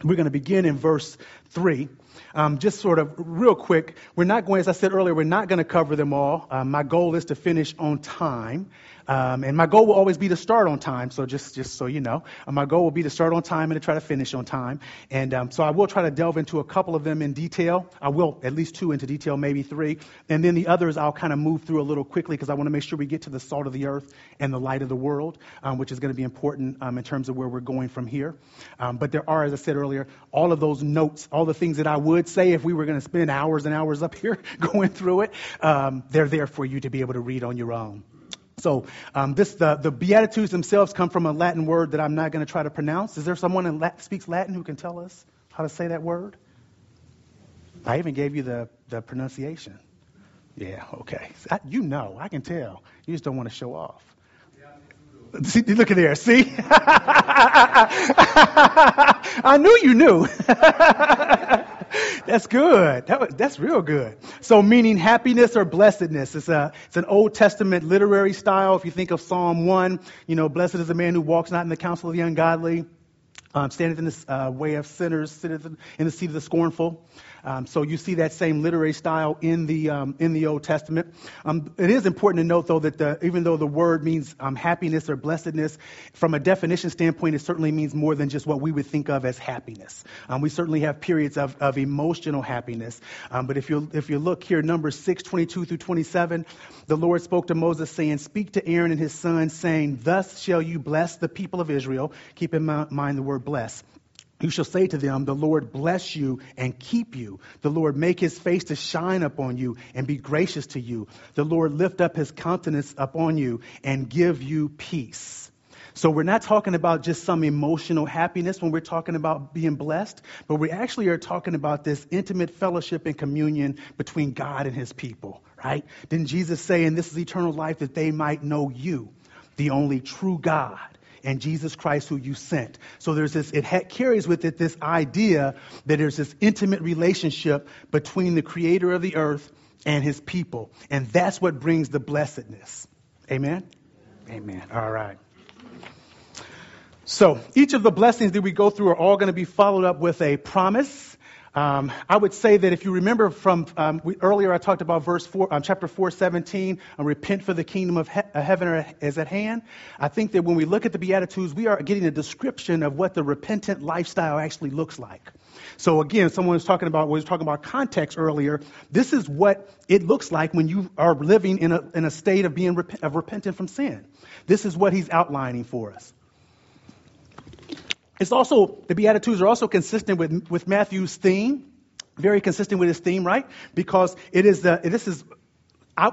We're going to begin in verse 3. Um, just sort of real quick, we're not going, as I said earlier, we're not going to cover them all. Um, my goal is to finish on time. Um, and my goal will always be to start on time. So just, just so you know, uh, my goal will be to start on time and to try to finish on time. And um, so I will try to delve into a couple of them in detail. I will at least two into detail, maybe three. And then the others I'll kind of move through a little quickly because I want to make sure we get to the salt of the earth and the light of the world, um, which is going to be important um, in terms of where we're going from here. Um, but there are, as I said earlier, all of those notes, all the things that I would say if we were going to spend hours and hours up here going through it, um, they're there for you to be able to read on your own. So um, this the, the Beatitudes themselves come from a Latin word that I'm not going to try to pronounce. Is there someone who Latin, speaks Latin who can tell us how to say that word? I even gave you the, the pronunciation. Yeah, okay. I, you know, I can tell. You just don't want to show off. See, look at there. See? I knew you knew. that's good. That was, that's real good. So meaning happiness or blessedness. It's a, it's an Old Testament literary style. If you think of Psalm 1, you know, blessed is the man who walks not in the counsel of the ungodly, um, standeth in the uh, way of sinners, sitteth in the seat of the scornful. Um, so you see that same literary style in the um, in the Old Testament. Um, it is important to note, though, that the, even though the word means um, happiness or blessedness, from a definition standpoint, it certainly means more than just what we would think of as happiness. Um, we certainly have periods of, of emotional happiness. Um, but if you if you look here, Numbers six twenty two through 27, the Lord spoke to Moses, saying, "Speak to Aaron and his sons, saying, Thus shall you bless the people of Israel." Keep in mind the word bless. You shall say to them, The Lord bless you and keep you. The Lord make his face to shine upon you and be gracious to you. The Lord lift up his countenance upon you and give you peace. So we're not talking about just some emotional happiness when we're talking about being blessed, but we actually are talking about this intimate fellowship and communion between God and his people, right? Didn't Jesus say, and this is eternal life, that they might know you, the only true God, and Jesus Christ who you sent. So there's this, it ha- carries with it this idea that there's this intimate relationship between the creator of the earth and his people. And that's what brings the blessedness. Amen? Amen. All right. So each of the blessings that we go through are all going to be followed up with a promise. Um, I would say that if you remember from um, we, earlier, I talked about verse four, um, chapter four, seventeen, uh, repent for the kingdom of he- uh, heaven is at hand. I think that when we look at the Beatitudes, we are getting a description of what the repentant lifestyle actually looks like. So again, someone was talking about was talking about context earlier. This is what it looks like when you are living in a in a state of being rep- of repentant from sin. This is what he's outlining for us. It's also, the Beatitudes are also consistent with, with Matthew's theme, very consistent with his theme, right? Because it is the, this is,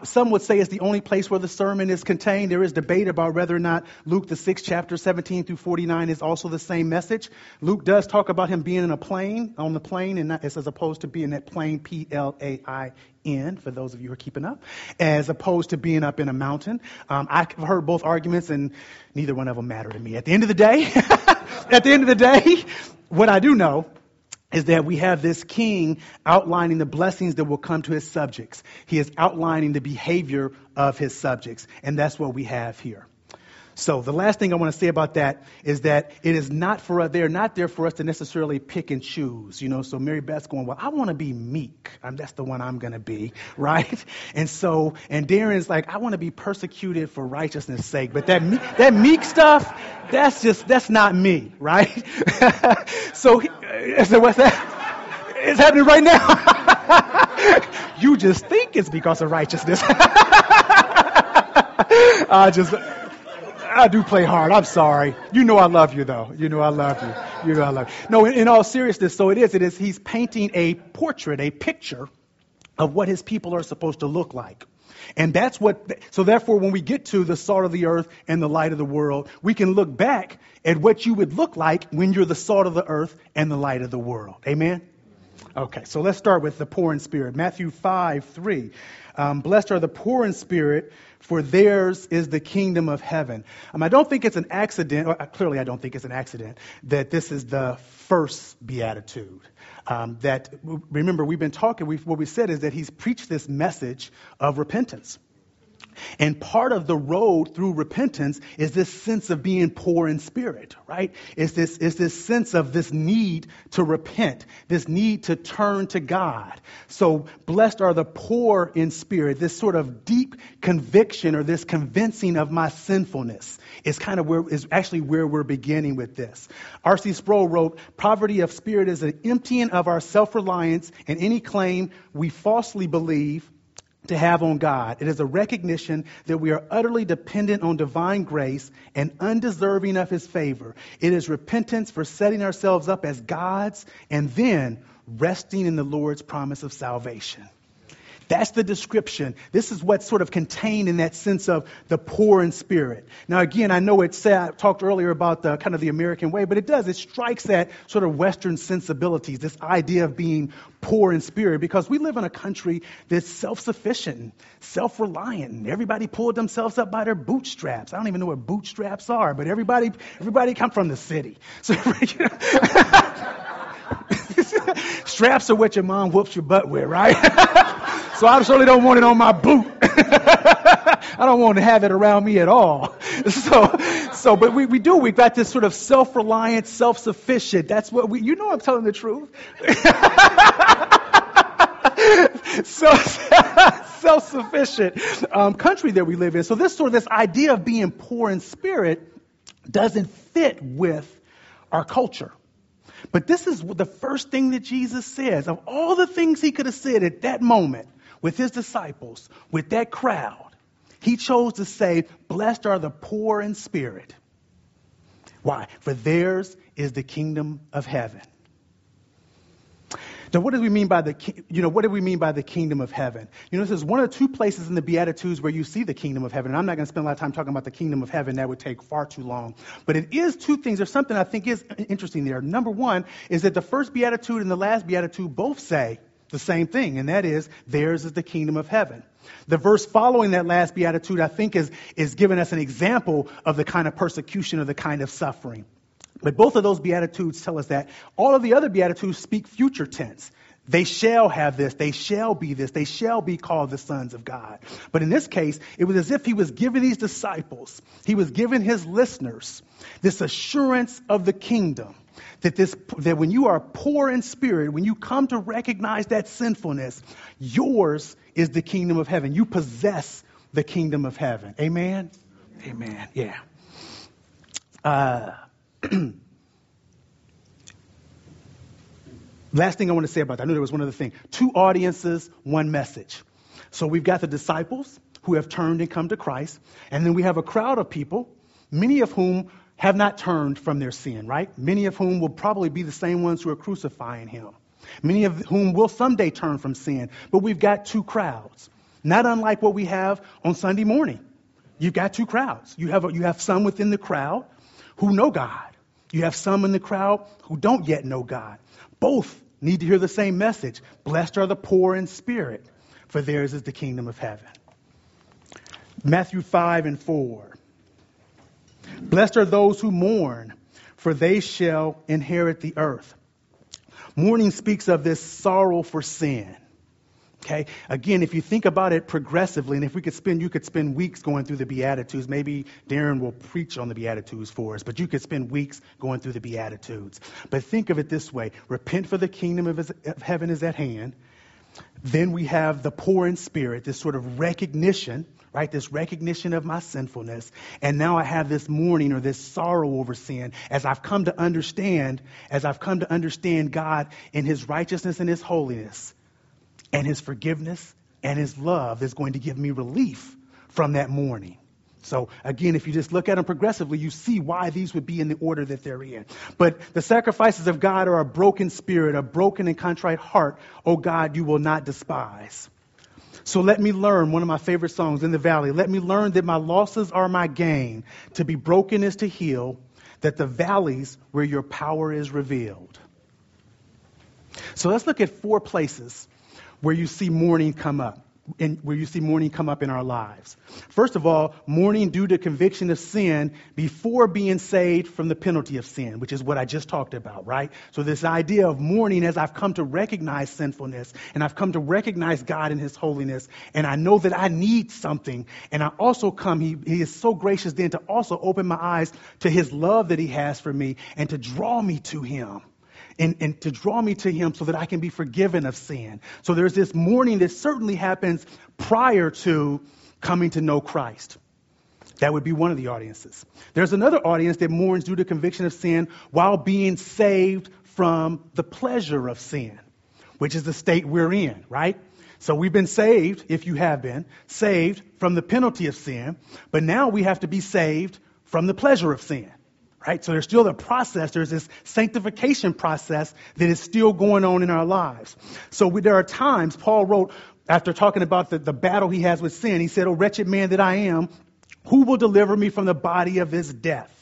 some would say it's the only place where the sermon is contained. There is debate about whether or not Luke, the sixth chapter, 17 through 49, is also the same message. Luke does talk about him being in a plain, on the plain, and not, as opposed to being that plain, P L A I N, for those of you who are keeping up, as opposed to being up in a mountain. Um, I've heard both arguments, and neither one of them matter to me. At the end of the day, at the end of the day, what I do know is that we have this king outlining the blessings that will come to his subjects. He is outlining the behavior of his subjects, and that's what we have here. So the last thing I want to say about that is that it is not for us, they're not there for us to necessarily pick and choose, you know. So Mary Beth's going, well, I want to be meek. I'm, that's the one I'm going to be, right? And so, and Darren's like, I want to be persecuted for righteousness' sake. But that that meek stuff, that's just that's not me, right? so, so what's that? It's happening right now. you just think it's because of righteousness. I just I do play hard. I'm sorry. You know I love you, though. You know I love you. You know I love you. No, in, in all seriousness, so it is. It is. He's painting a portrait, a picture of what his people are supposed to look like. And that's what, so therefore, when we get to the salt of the earth and the light of the world, we can look back at what you would look like when you're the salt of the earth and the light of the world. Amen? Okay, so let's start with the poor in spirit. Matthew 5, 3. Um, Blessed are the poor in spirit, for theirs is the kingdom of heaven. Um, I don't think it's an accident, or uh, clearly I don't think it's an accident, that this is the first beatitude. Um, that, remember, we've been talking, we've, what we said is that he's preached this message of repentance. And part of the road through repentance is this sense of being poor in spirit, right? It's this, it's this sense of this need to repent, this need to turn to God. So blessed are the poor in spirit, this sort of deep conviction or this convincing of my sinfulness is kind of where, is actually where we're beginning with this. R.C. Sproul wrote, poverty of spirit is an emptying of our self-reliance and any claim we falsely believe to have on God. It is a recognition that we are utterly dependent on divine grace and undeserving of His favor. It is repentance for setting ourselves up as gods and then resting in the Lord's promise of salvation. That's the description. This is what's sort of contained in that sense of the poor in spirit. Now, again, I know it I talked earlier about the kind of the American way, but it does. It strikes at sort of Western sensibilities, this idea of being poor in spirit, because we live in a country that's self-sufficient, self-reliant, and everybody pulled themselves up by their bootstraps. I don't even know what bootstraps are, but everybody, everybody come from the city. So, you know, straps are what your mom whoops your butt with, right? so I certainly don't want it on my boot. I don't want to have it around me at all. So, so, but we, we do. We've got this sort of self-reliant, self-sufficient. That's what we, you know I'm telling the truth. so, self-sufficient um, country that we live in. So this sort of, this idea of being poor in spirit doesn't fit with our culture. But this is the first thing that Jesus says. Of all the things he could have said at that moment with his disciples, with that crowd, he chose to say, Blessed are the poor in spirit. Why? For theirs is the kingdom of heaven. Now, what do we mean by the, you know, what do we mean by the kingdom of heaven? You know, this is one of two places in the Beatitudes where you see the kingdom of heaven. And I'm not going to spend a lot of time talking about the kingdom of heaven. That would take far too long. But it is two things. There's something I think is interesting there. Number one is that the first Beatitude and the last Beatitude both say the same thing, and that is, theirs is the kingdom of heaven. The verse following that last beatitude, I think, is, is giving us an example of the kind of persecution or the kind of suffering. But both of those beatitudes tell us that. All of the other beatitudes speak future tense. They shall have this, they shall be this, they shall be called the sons of God. But in this case, it was as if he was giving these disciples, he was giving his listeners this assurance of the kingdom that this that when you are poor in spirit, when you come to recognize that sinfulness, yours is the kingdom of heaven. You possess the kingdom of heaven. Amen. Amen. Yeah. Uh, last thing I want to say about that. I knew there was one other thing. Two audiences, one message. So we've got the disciples who have turned and come to Christ, and then we have a crowd of people, many of whom have not turned from their sin, right? Many of whom will probably be the same ones who are crucifying him. Many of whom will someday turn from sin. But we've got two crowds, not unlike what we have on Sunday morning. You've got two crowds. You have, you have some within the crowd who know God. You have some in the crowd who don't yet know God. Both need to hear the same message. Blessed are the poor in spirit, for theirs is the kingdom of heaven. Matthew 5 and 4. Blessed are those who mourn, for they shall inherit the earth. Mourning speaks of this sorrow for sin. Okay? Again, if you think about it progressively, and if we could spend, you could spend weeks going through the Beatitudes. Maybe Darren will preach on the Beatitudes for us, but you could spend weeks going through the Beatitudes. But think of it this way repent for the kingdom of heaven is at hand. Then we have the poor in spirit, this sort of recognition right? This recognition of my sinfulness. And now I have this mourning or this sorrow over sin as I've come to understand, as I've come to understand God in his righteousness and his holiness and his forgiveness and his love is going to give me relief from that mourning. So again, if you just look at them progressively, you see why these would be in the order that they're in. But the sacrifices of God are a broken spirit, a broken and contrite heart. O God, you will not despise. So let me learn, one of my favorite songs in the valley, let me learn that my losses are my gain. To be broken is to heal, that the valleys where your power is revealed. So let's look at four places where you see mourning come up in, where you see mourning come up in our lives. First of all, mourning due to conviction of sin before being saved from the penalty of sin, which is what I just talked about, right? So this idea of mourning as I've come to recognize sinfulness and I've come to recognize God in His holiness and I know that I need something and I also come, He, he is so gracious then to also open my eyes to His love that He has for me and to draw me to Him and, and to draw me to Him so that I can be forgiven of sin. So there's this mourning that certainly happens prior to coming to know Christ. That would be one of the audiences. There's another audience that mourns due to conviction of sin while being saved from the pleasure of sin, which is the state we're in, right? So we've been saved, if you have been, saved from the penalty of sin, but now we have to be saved from the pleasure of sin right? So there's still the process. There's this sanctification process that is still going on in our lives. So we, there are times, Paul wrote, after talking about the, the battle he has with sin, he said, Oh, wretched man that I am, who will deliver me from the body of this death?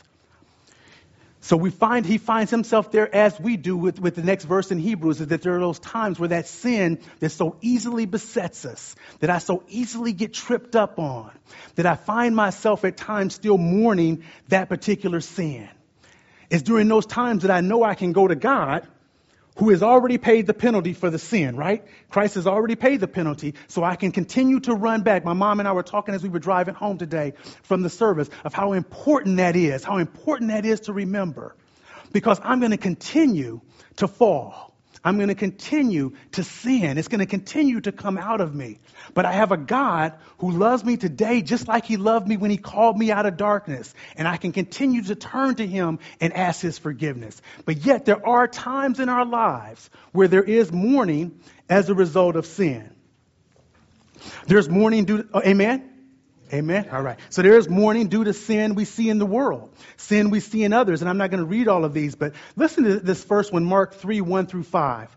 So we find he finds himself there as we do with, with the next verse in Hebrews is that there are those times where that sin that so easily besets us, that I so easily get tripped up on, that I find myself at times still mourning that particular sin. It's during those times that I know I can go to God who has already paid the penalty for the sin, right? Christ has already paid the penalty, so I can continue to run back. My mom and I were talking as we were driving home today from the service of how important that is, how important that is to remember. Because I'm going to continue to fall. I'm going to continue to sin. It's going to continue to come out of me. But I have a God who loves me today just like he loved me when he called me out of darkness. And I can continue to turn to him and ask his forgiveness. But yet there are times in our lives where there is mourning as a result of sin. There's mourning due oh, amen? Amen. All right. So there is mourning due to sin we see in the world, sin we see in others. And I'm not going to read all of these, but listen to this first one, Mark 3, 1 through 5.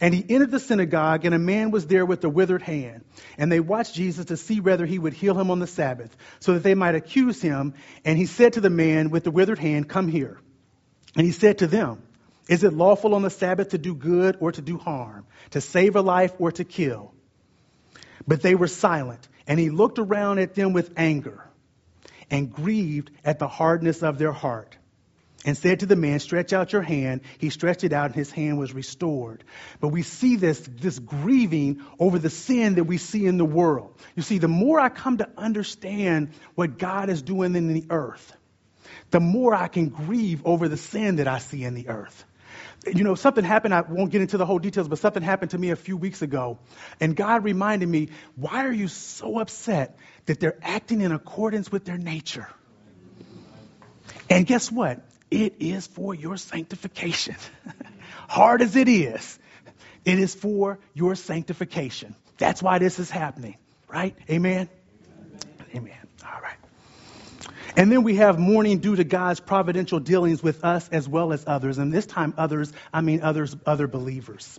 And he entered the synagogue, and a man was there with a withered hand. And they watched Jesus to see whether he would heal him on the Sabbath, so that they might accuse him. And he said to the man with the withered hand, Come here. And he said to them, Is it lawful on the Sabbath to do good or to do harm, to save a life or to kill? But they were silent, and he looked around at them with anger and grieved at the hardness of their heart and said to the man, Stretch out your hand. He stretched it out, and his hand was restored. But we see this, this grieving over the sin that we see in the world. You see, the more I come to understand what God is doing in the earth, the more I can grieve over the sin that I see in the earth. You know, something happened, I won't get into the whole details, but something happened to me a few weeks ago. And God reminded me, why are you so upset that they're acting in accordance with their nature? And guess what? It is for your sanctification. Hard as it is, it is for your sanctification. That's why this is happening, right? Amen? Amen. Right. And then we have mourning due to God's providential dealings with us as well as others. And this time, others, I mean others, other believers.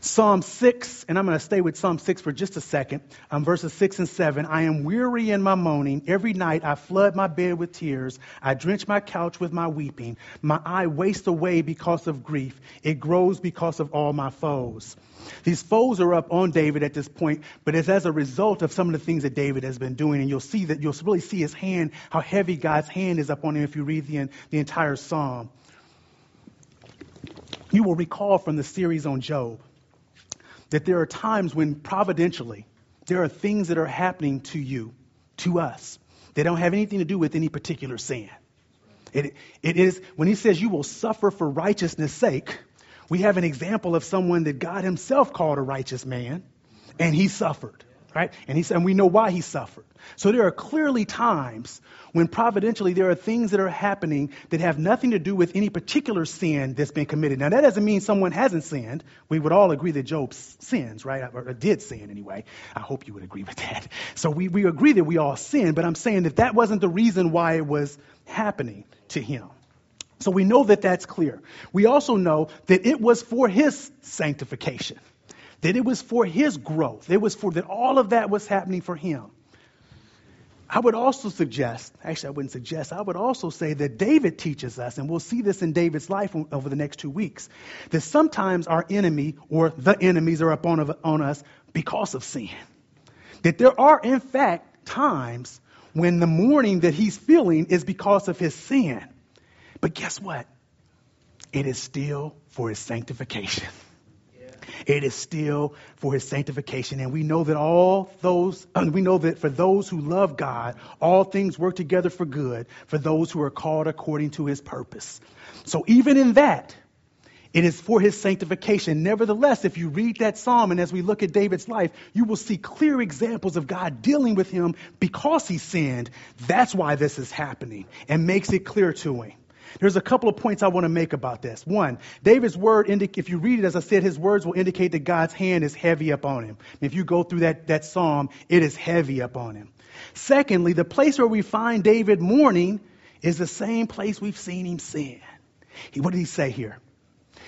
Psalm 6, and I'm going to stay with Psalm 6 for just a second, um, verses 6 and 7. I am weary in my moaning. Every night I flood my bed with tears. I drench my couch with my weeping. My eye wastes away because of grief. It grows because of all my foes. These foes are up on David at this point, but it's as a result of some of the things that David has been doing. And you'll see that, you'll really see his hand, how heavy God's hand is up on him if you read the, the entire psalm. You will recall from the series on Job that there are times when providentially there are things that are happening to you, to us. They don't have anything to do with any particular sin. It, it is, when he says you will suffer for righteousness' sake, we have an example of someone that God himself called a righteous man, and he suffered, right? And, he, and we know why he suffered. So there are clearly times when providentially there are things that are happening that have nothing to do with any particular sin that's been committed. Now that doesn't mean someone hasn't sinned. We would all agree that Job sins, right? Or did sin anyway. I hope you would agree with that. So we, we agree that we all sin, but I'm saying that that wasn't the reason why it was happening to him. So we know that that's clear. We also know that it was for his sanctification, that it was for his growth. It was for that all of that was happening for him. I would also suggest, actually, I wouldn't suggest, I would also say that David teaches us, and we'll see this in David's life over the next two weeks, that sometimes our enemy or the enemies are upon on us because of sin. That there are, in fact, times when the mourning that he's feeling is because of his sin. But guess what? It is still for his sanctification. It is still for his sanctification. And we know that all those, we know that for those who love God, all things work together for good for those who are called according to his purpose. So even in that, it is for his sanctification. Nevertheless, if you read that psalm and as we look at David's life, you will see clear examples of God dealing with him because he sinned. That's why this is happening and makes it clear to him. There's a couple of points I want to make about this. One, David's word, if you read it, as I said, his words will indicate that God's hand is heavy upon him. If you go through that, that psalm, it is heavy upon him. Secondly, the place where we find David mourning is the same place we've seen him sin. He, what did he say here?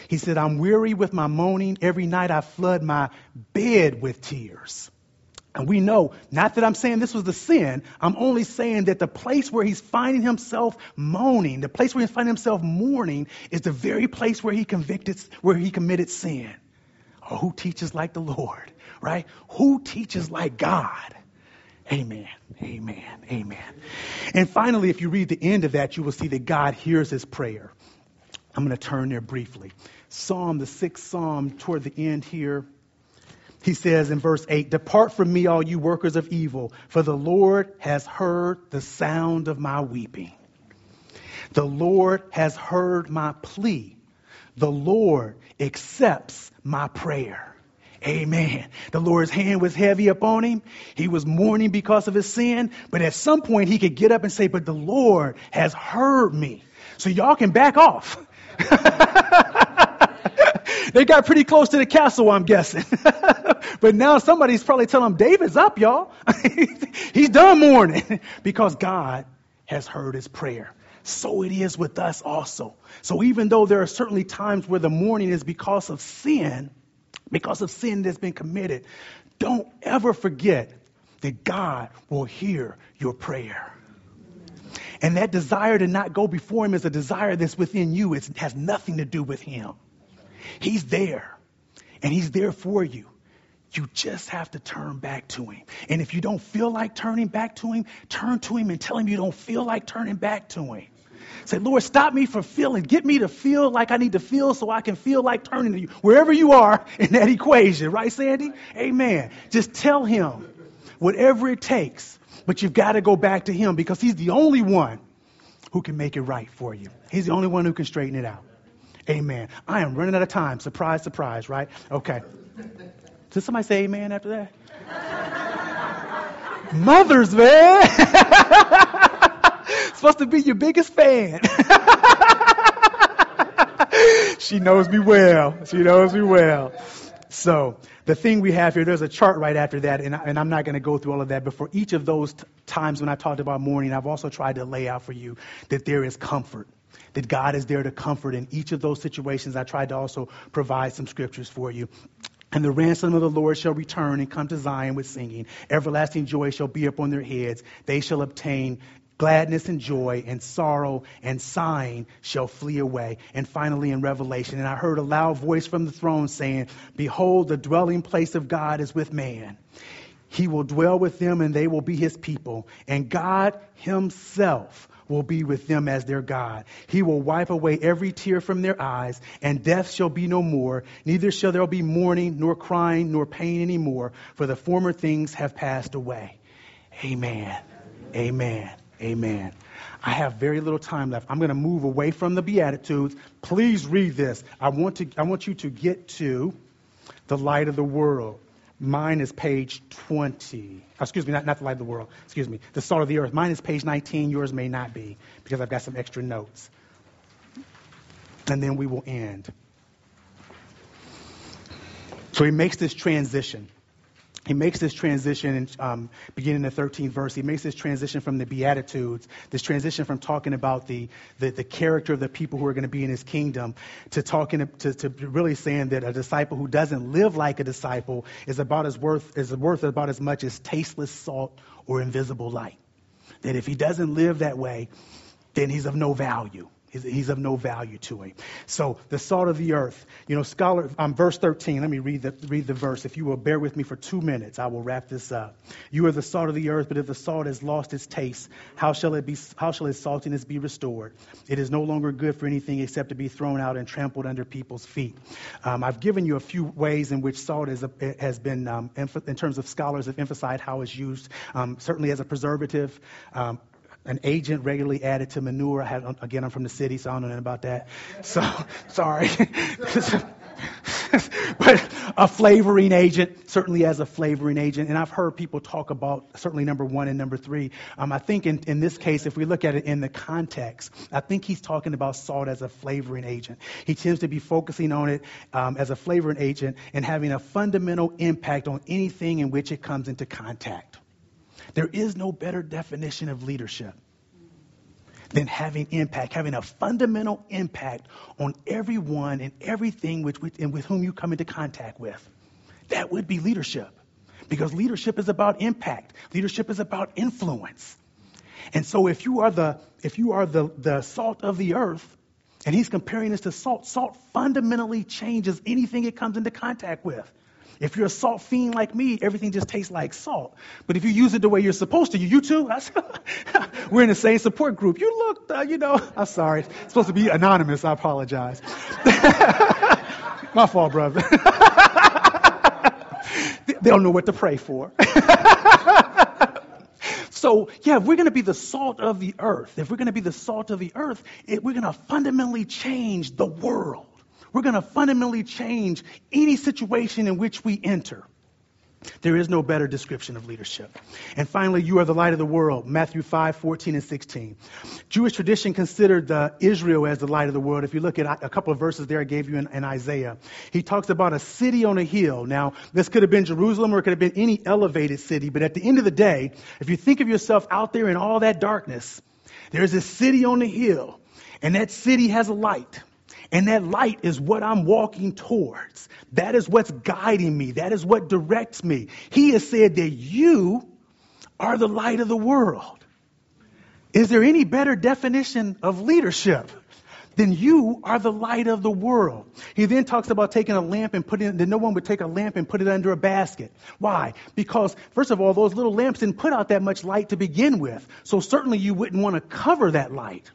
He said, I'm weary with my moaning. Every night I flood my bed with tears. And we know, not that I'm saying this was the sin, I'm only saying that the place where he's finding himself moaning, the place where he's finding himself mourning, is the very place where he convicted, where he committed sin. Oh, who teaches like the Lord, right? Who teaches like God? Amen. Amen. Amen. And finally, if you read the end of that, you will see that God hears his prayer. I'm going to turn there briefly. Psalm, the sixth psalm, toward the end here he says in verse 8, Depart from me, all you workers of evil, for the Lord has heard the sound of my weeping. The Lord has heard my plea. The Lord accepts my prayer. Amen. The Lord's hand was heavy upon him. He was mourning because of his sin, but at some point he could get up and say, But the Lord has heard me. So y'all can back off. they got pretty close to the castle, I'm guessing. but now somebody's probably telling them, David's up, y'all. He's done mourning because God has heard his prayer. so it is with us also. So even though there are certainly times where the mourning is because of sin, because of sin that's been committed, don't ever forget that God will hear your prayer. And that desire to not go before Him is a desire that's within you. It has nothing to do with Him. He's there, and He's there for you. You just have to turn back to Him. And if you don't feel like turning back to Him, turn to Him and tell Him you don't feel like turning back to Him. Say, Lord, stop me from feeling. Get me to feel like I need to feel so I can feel like turning to you. Wherever you are in that equation, right, Sandy? Amen. Just tell Him whatever it takes. But you've got to go back to Him because He's the only one who can make it right for you. He's the only one who can straighten it out. Amen. I am running out of time. Surprise, surprise, right? Okay. Did somebody say amen after that? Mothers, man. Supposed to be your biggest fan. she knows me well. She knows me well. So, the thing we have here, there's a chart right after that, and, I, and I'm not going to go through all of that, but for each of those t- times when I talked about mourning, I've also tried to lay out for you that there is comfort, that God is there to comfort in each of those situations. I tried to also provide some scriptures for you. And the ransom of the Lord shall return and come to Zion with singing. Everlasting joy shall be upon their heads. They shall obtain gladness and joy and sorrow and sighing shall flee away. And finally in Revelation, and I heard a loud voice from the throne saying, Behold, the dwelling place of God is with man. He will dwell with them and they will be his people. And God himself will be with them as their God. He will wipe away every tear from their eyes, and death shall be no more. Neither shall there be mourning, nor crying, nor pain anymore, for the former things have passed away. Amen. Amen. Amen. I have very little time left. I'm going to move away from the Beatitudes. Please read this. I want, to, I want you to get to the light of the world. Mine is page 20. Excuse me, not, not the light of the world. Excuse me. The salt of the earth. Mine is page 19. Yours may not be because I've got some extra notes. And then we will end. So he makes this transition he makes this transition um, beginning in the 13th verse. He makes this transition from the Beatitudes, this transition from talking about the, the, the character of the people who are going to be in his kingdom to talking to, to really saying that a disciple who doesn't live like a disciple is about as worth is worth about as much as tasteless salt or invisible light. That if he doesn't live that way, then he's of no value. He's, he's, of no value to him. So the salt of the earth, you know, scholar, um, verse 13. Let me read the read the verse. If you will bear with me for two minutes, I will wrap this up. You are the salt of the earth, but if the salt has lost its taste, how shall it be? How shall its saltiness be restored? It is no longer good for anything except to be thrown out and trampled under people's feet. Um, I've given you a few ways in which salt is a, has been, um, in terms of scholars have emphasized how it's used. Um, certainly as a preservative. An agent regularly added to manure. Had, again, I'm from the city, so I don't know about that. So, sorry. but a flavoring agent, certainly as a flavoring agent. And I've heard people talk about certainly number one and number three. Um, I think in, in this case, if we look at it in the context, I think he's talking about salt as a flavoring agent. He tends to be focusing on it um, as a flavoring agent and having a fundamental impact on anything in which it comes into contact. There is no better definition of leadership than having impact, having a fundamental impact on everyone and everything with, with, and with whom you come into contact with. That would be leadership. Because leadership is about impact. Leadership is about influence. And so if you are the if you are the, the salt of the earth, and he's comparing this to salt, salt fundamentally changes anything it comes into contact with. If you're a salt fiend like me, everything just tastes like salt. But if you use it the way you're supposed to, you, you too, we're in the same support group. You look, uh, you know, I'm sorry. It's supposed to be anonymous. I apologize. My fault, brother. they don't know what to pray for. So, yeah, if we're going to be the salt of the earth, if we're going to be the salt of the earth, it, we're going to fundamentally change the world. We're going to fundamentally change any situation in which we enter. There is no better description of leadership. And finally, you are the light of the world. Matthew 5, 14 and 16. Jewish tradition considered the Israel as the light of the world. If you look at uh, a couple of verses there I gave you in, in Isaiah, he talks about a city on a hill. Now, this could have been Jerusalem or it could have been any elevated city, but at the end of the day, if you think of yourself out there in all that darkness, There's a city on the hill, and that city has a light. And that light is what I'm walking towards. That is what's guiding me. That is what directs me. He has said that you are the light of the world. Is there any better definition of leadership? Then you are the light of the world. He then talks about taking a lamp and putting it, that no one would take a lamp and put it under a basket. Why? Because, first of all, those little lamps didn't put out that much light to begin with. So certainly you wouldn't want to cover that light.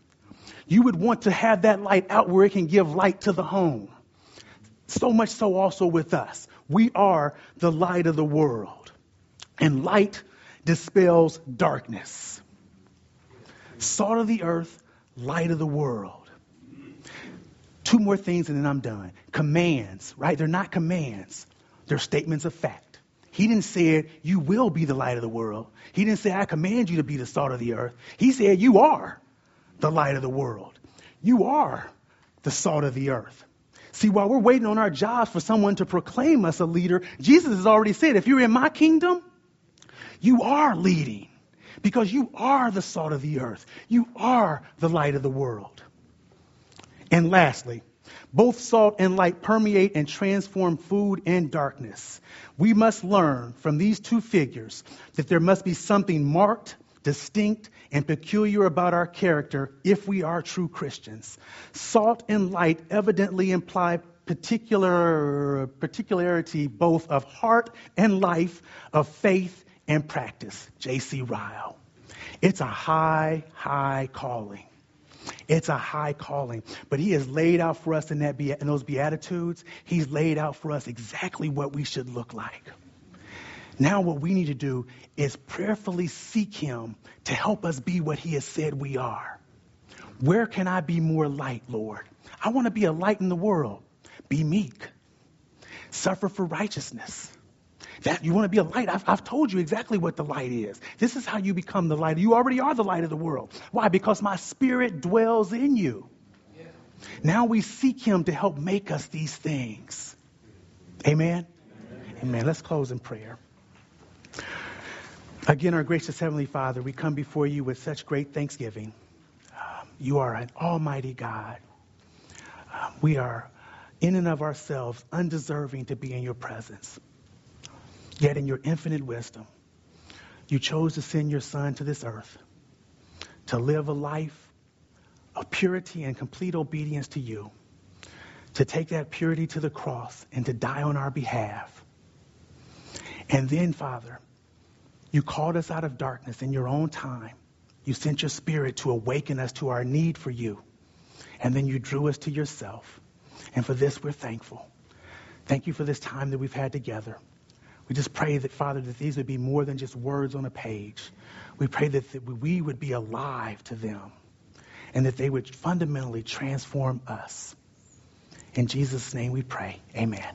You would want to have that light out where it can give light to the home. So much so also with us. We are the light of the world. And light dispels darkness. Salt of the earth, light of the world. Two more things and then I'm done. Commands, right? They're not commands. They're statements of fact. He didn't say, you will be the light of the world. He didn't say, I command you to be the salt of the earth. He said, you are the light of the world. You are the salt of the earth. See, while we're waiting on our jobs for someone to proclaim us a leader, Jesus has already said, if you're in my kingdom, you are leading because you are the salt of the earth. You are the light of the world. And lastly, both salt and light permeate and transform food and darkness. We must learn from these two figures that there must be something marked, distinct, and peculiar about our character if we are true Christians. Salt and light evidently imply particular particularity both of heart and life, of faith and practice. J.C. Ryle. It's a high, high calling. It's a high calling. But he has laid out for us in, that, in those Beatitudes, he's laid out for us exactly what we should look like. Now, what we need to do is prayerfully seek him to help us be what he has said we are. Where can I be more light, Lord? I want to be a light in the world. Be meek. Suffer for righteousness. That you want to be a light. I've, I've told you exactly what the light is. This is how you become the light. You already are the light of the world. Why? Because my spirit dwells in you. Yeah. Now we seek him to help make us these things. Amen? Amen. Amen. Let's close in prayer. Again, our gracious Heavenly Father, we come before you with such great thanksgiving. Um, you are an almighty God. Um, we are, in and of ourselves, undeserving to be in your presence. Yet, in your infinite wisdom, you chose to send your Son to this earth to live a life of purity and complete obedience to you, to take that purity to the cross and to die on our behalf. And then, Father, you called us out of darkness in your own time. You sent your spirit to awaken us to our need for you. And then you drew us to yourself. And for this, we're thankful. Thank you for this time that we've had together. We just pray that, Father, that these would be more than just words on a page. We pray that, that we would be alive to them and that they would fundamentally transform us. In Jesus' name we pray. Amen.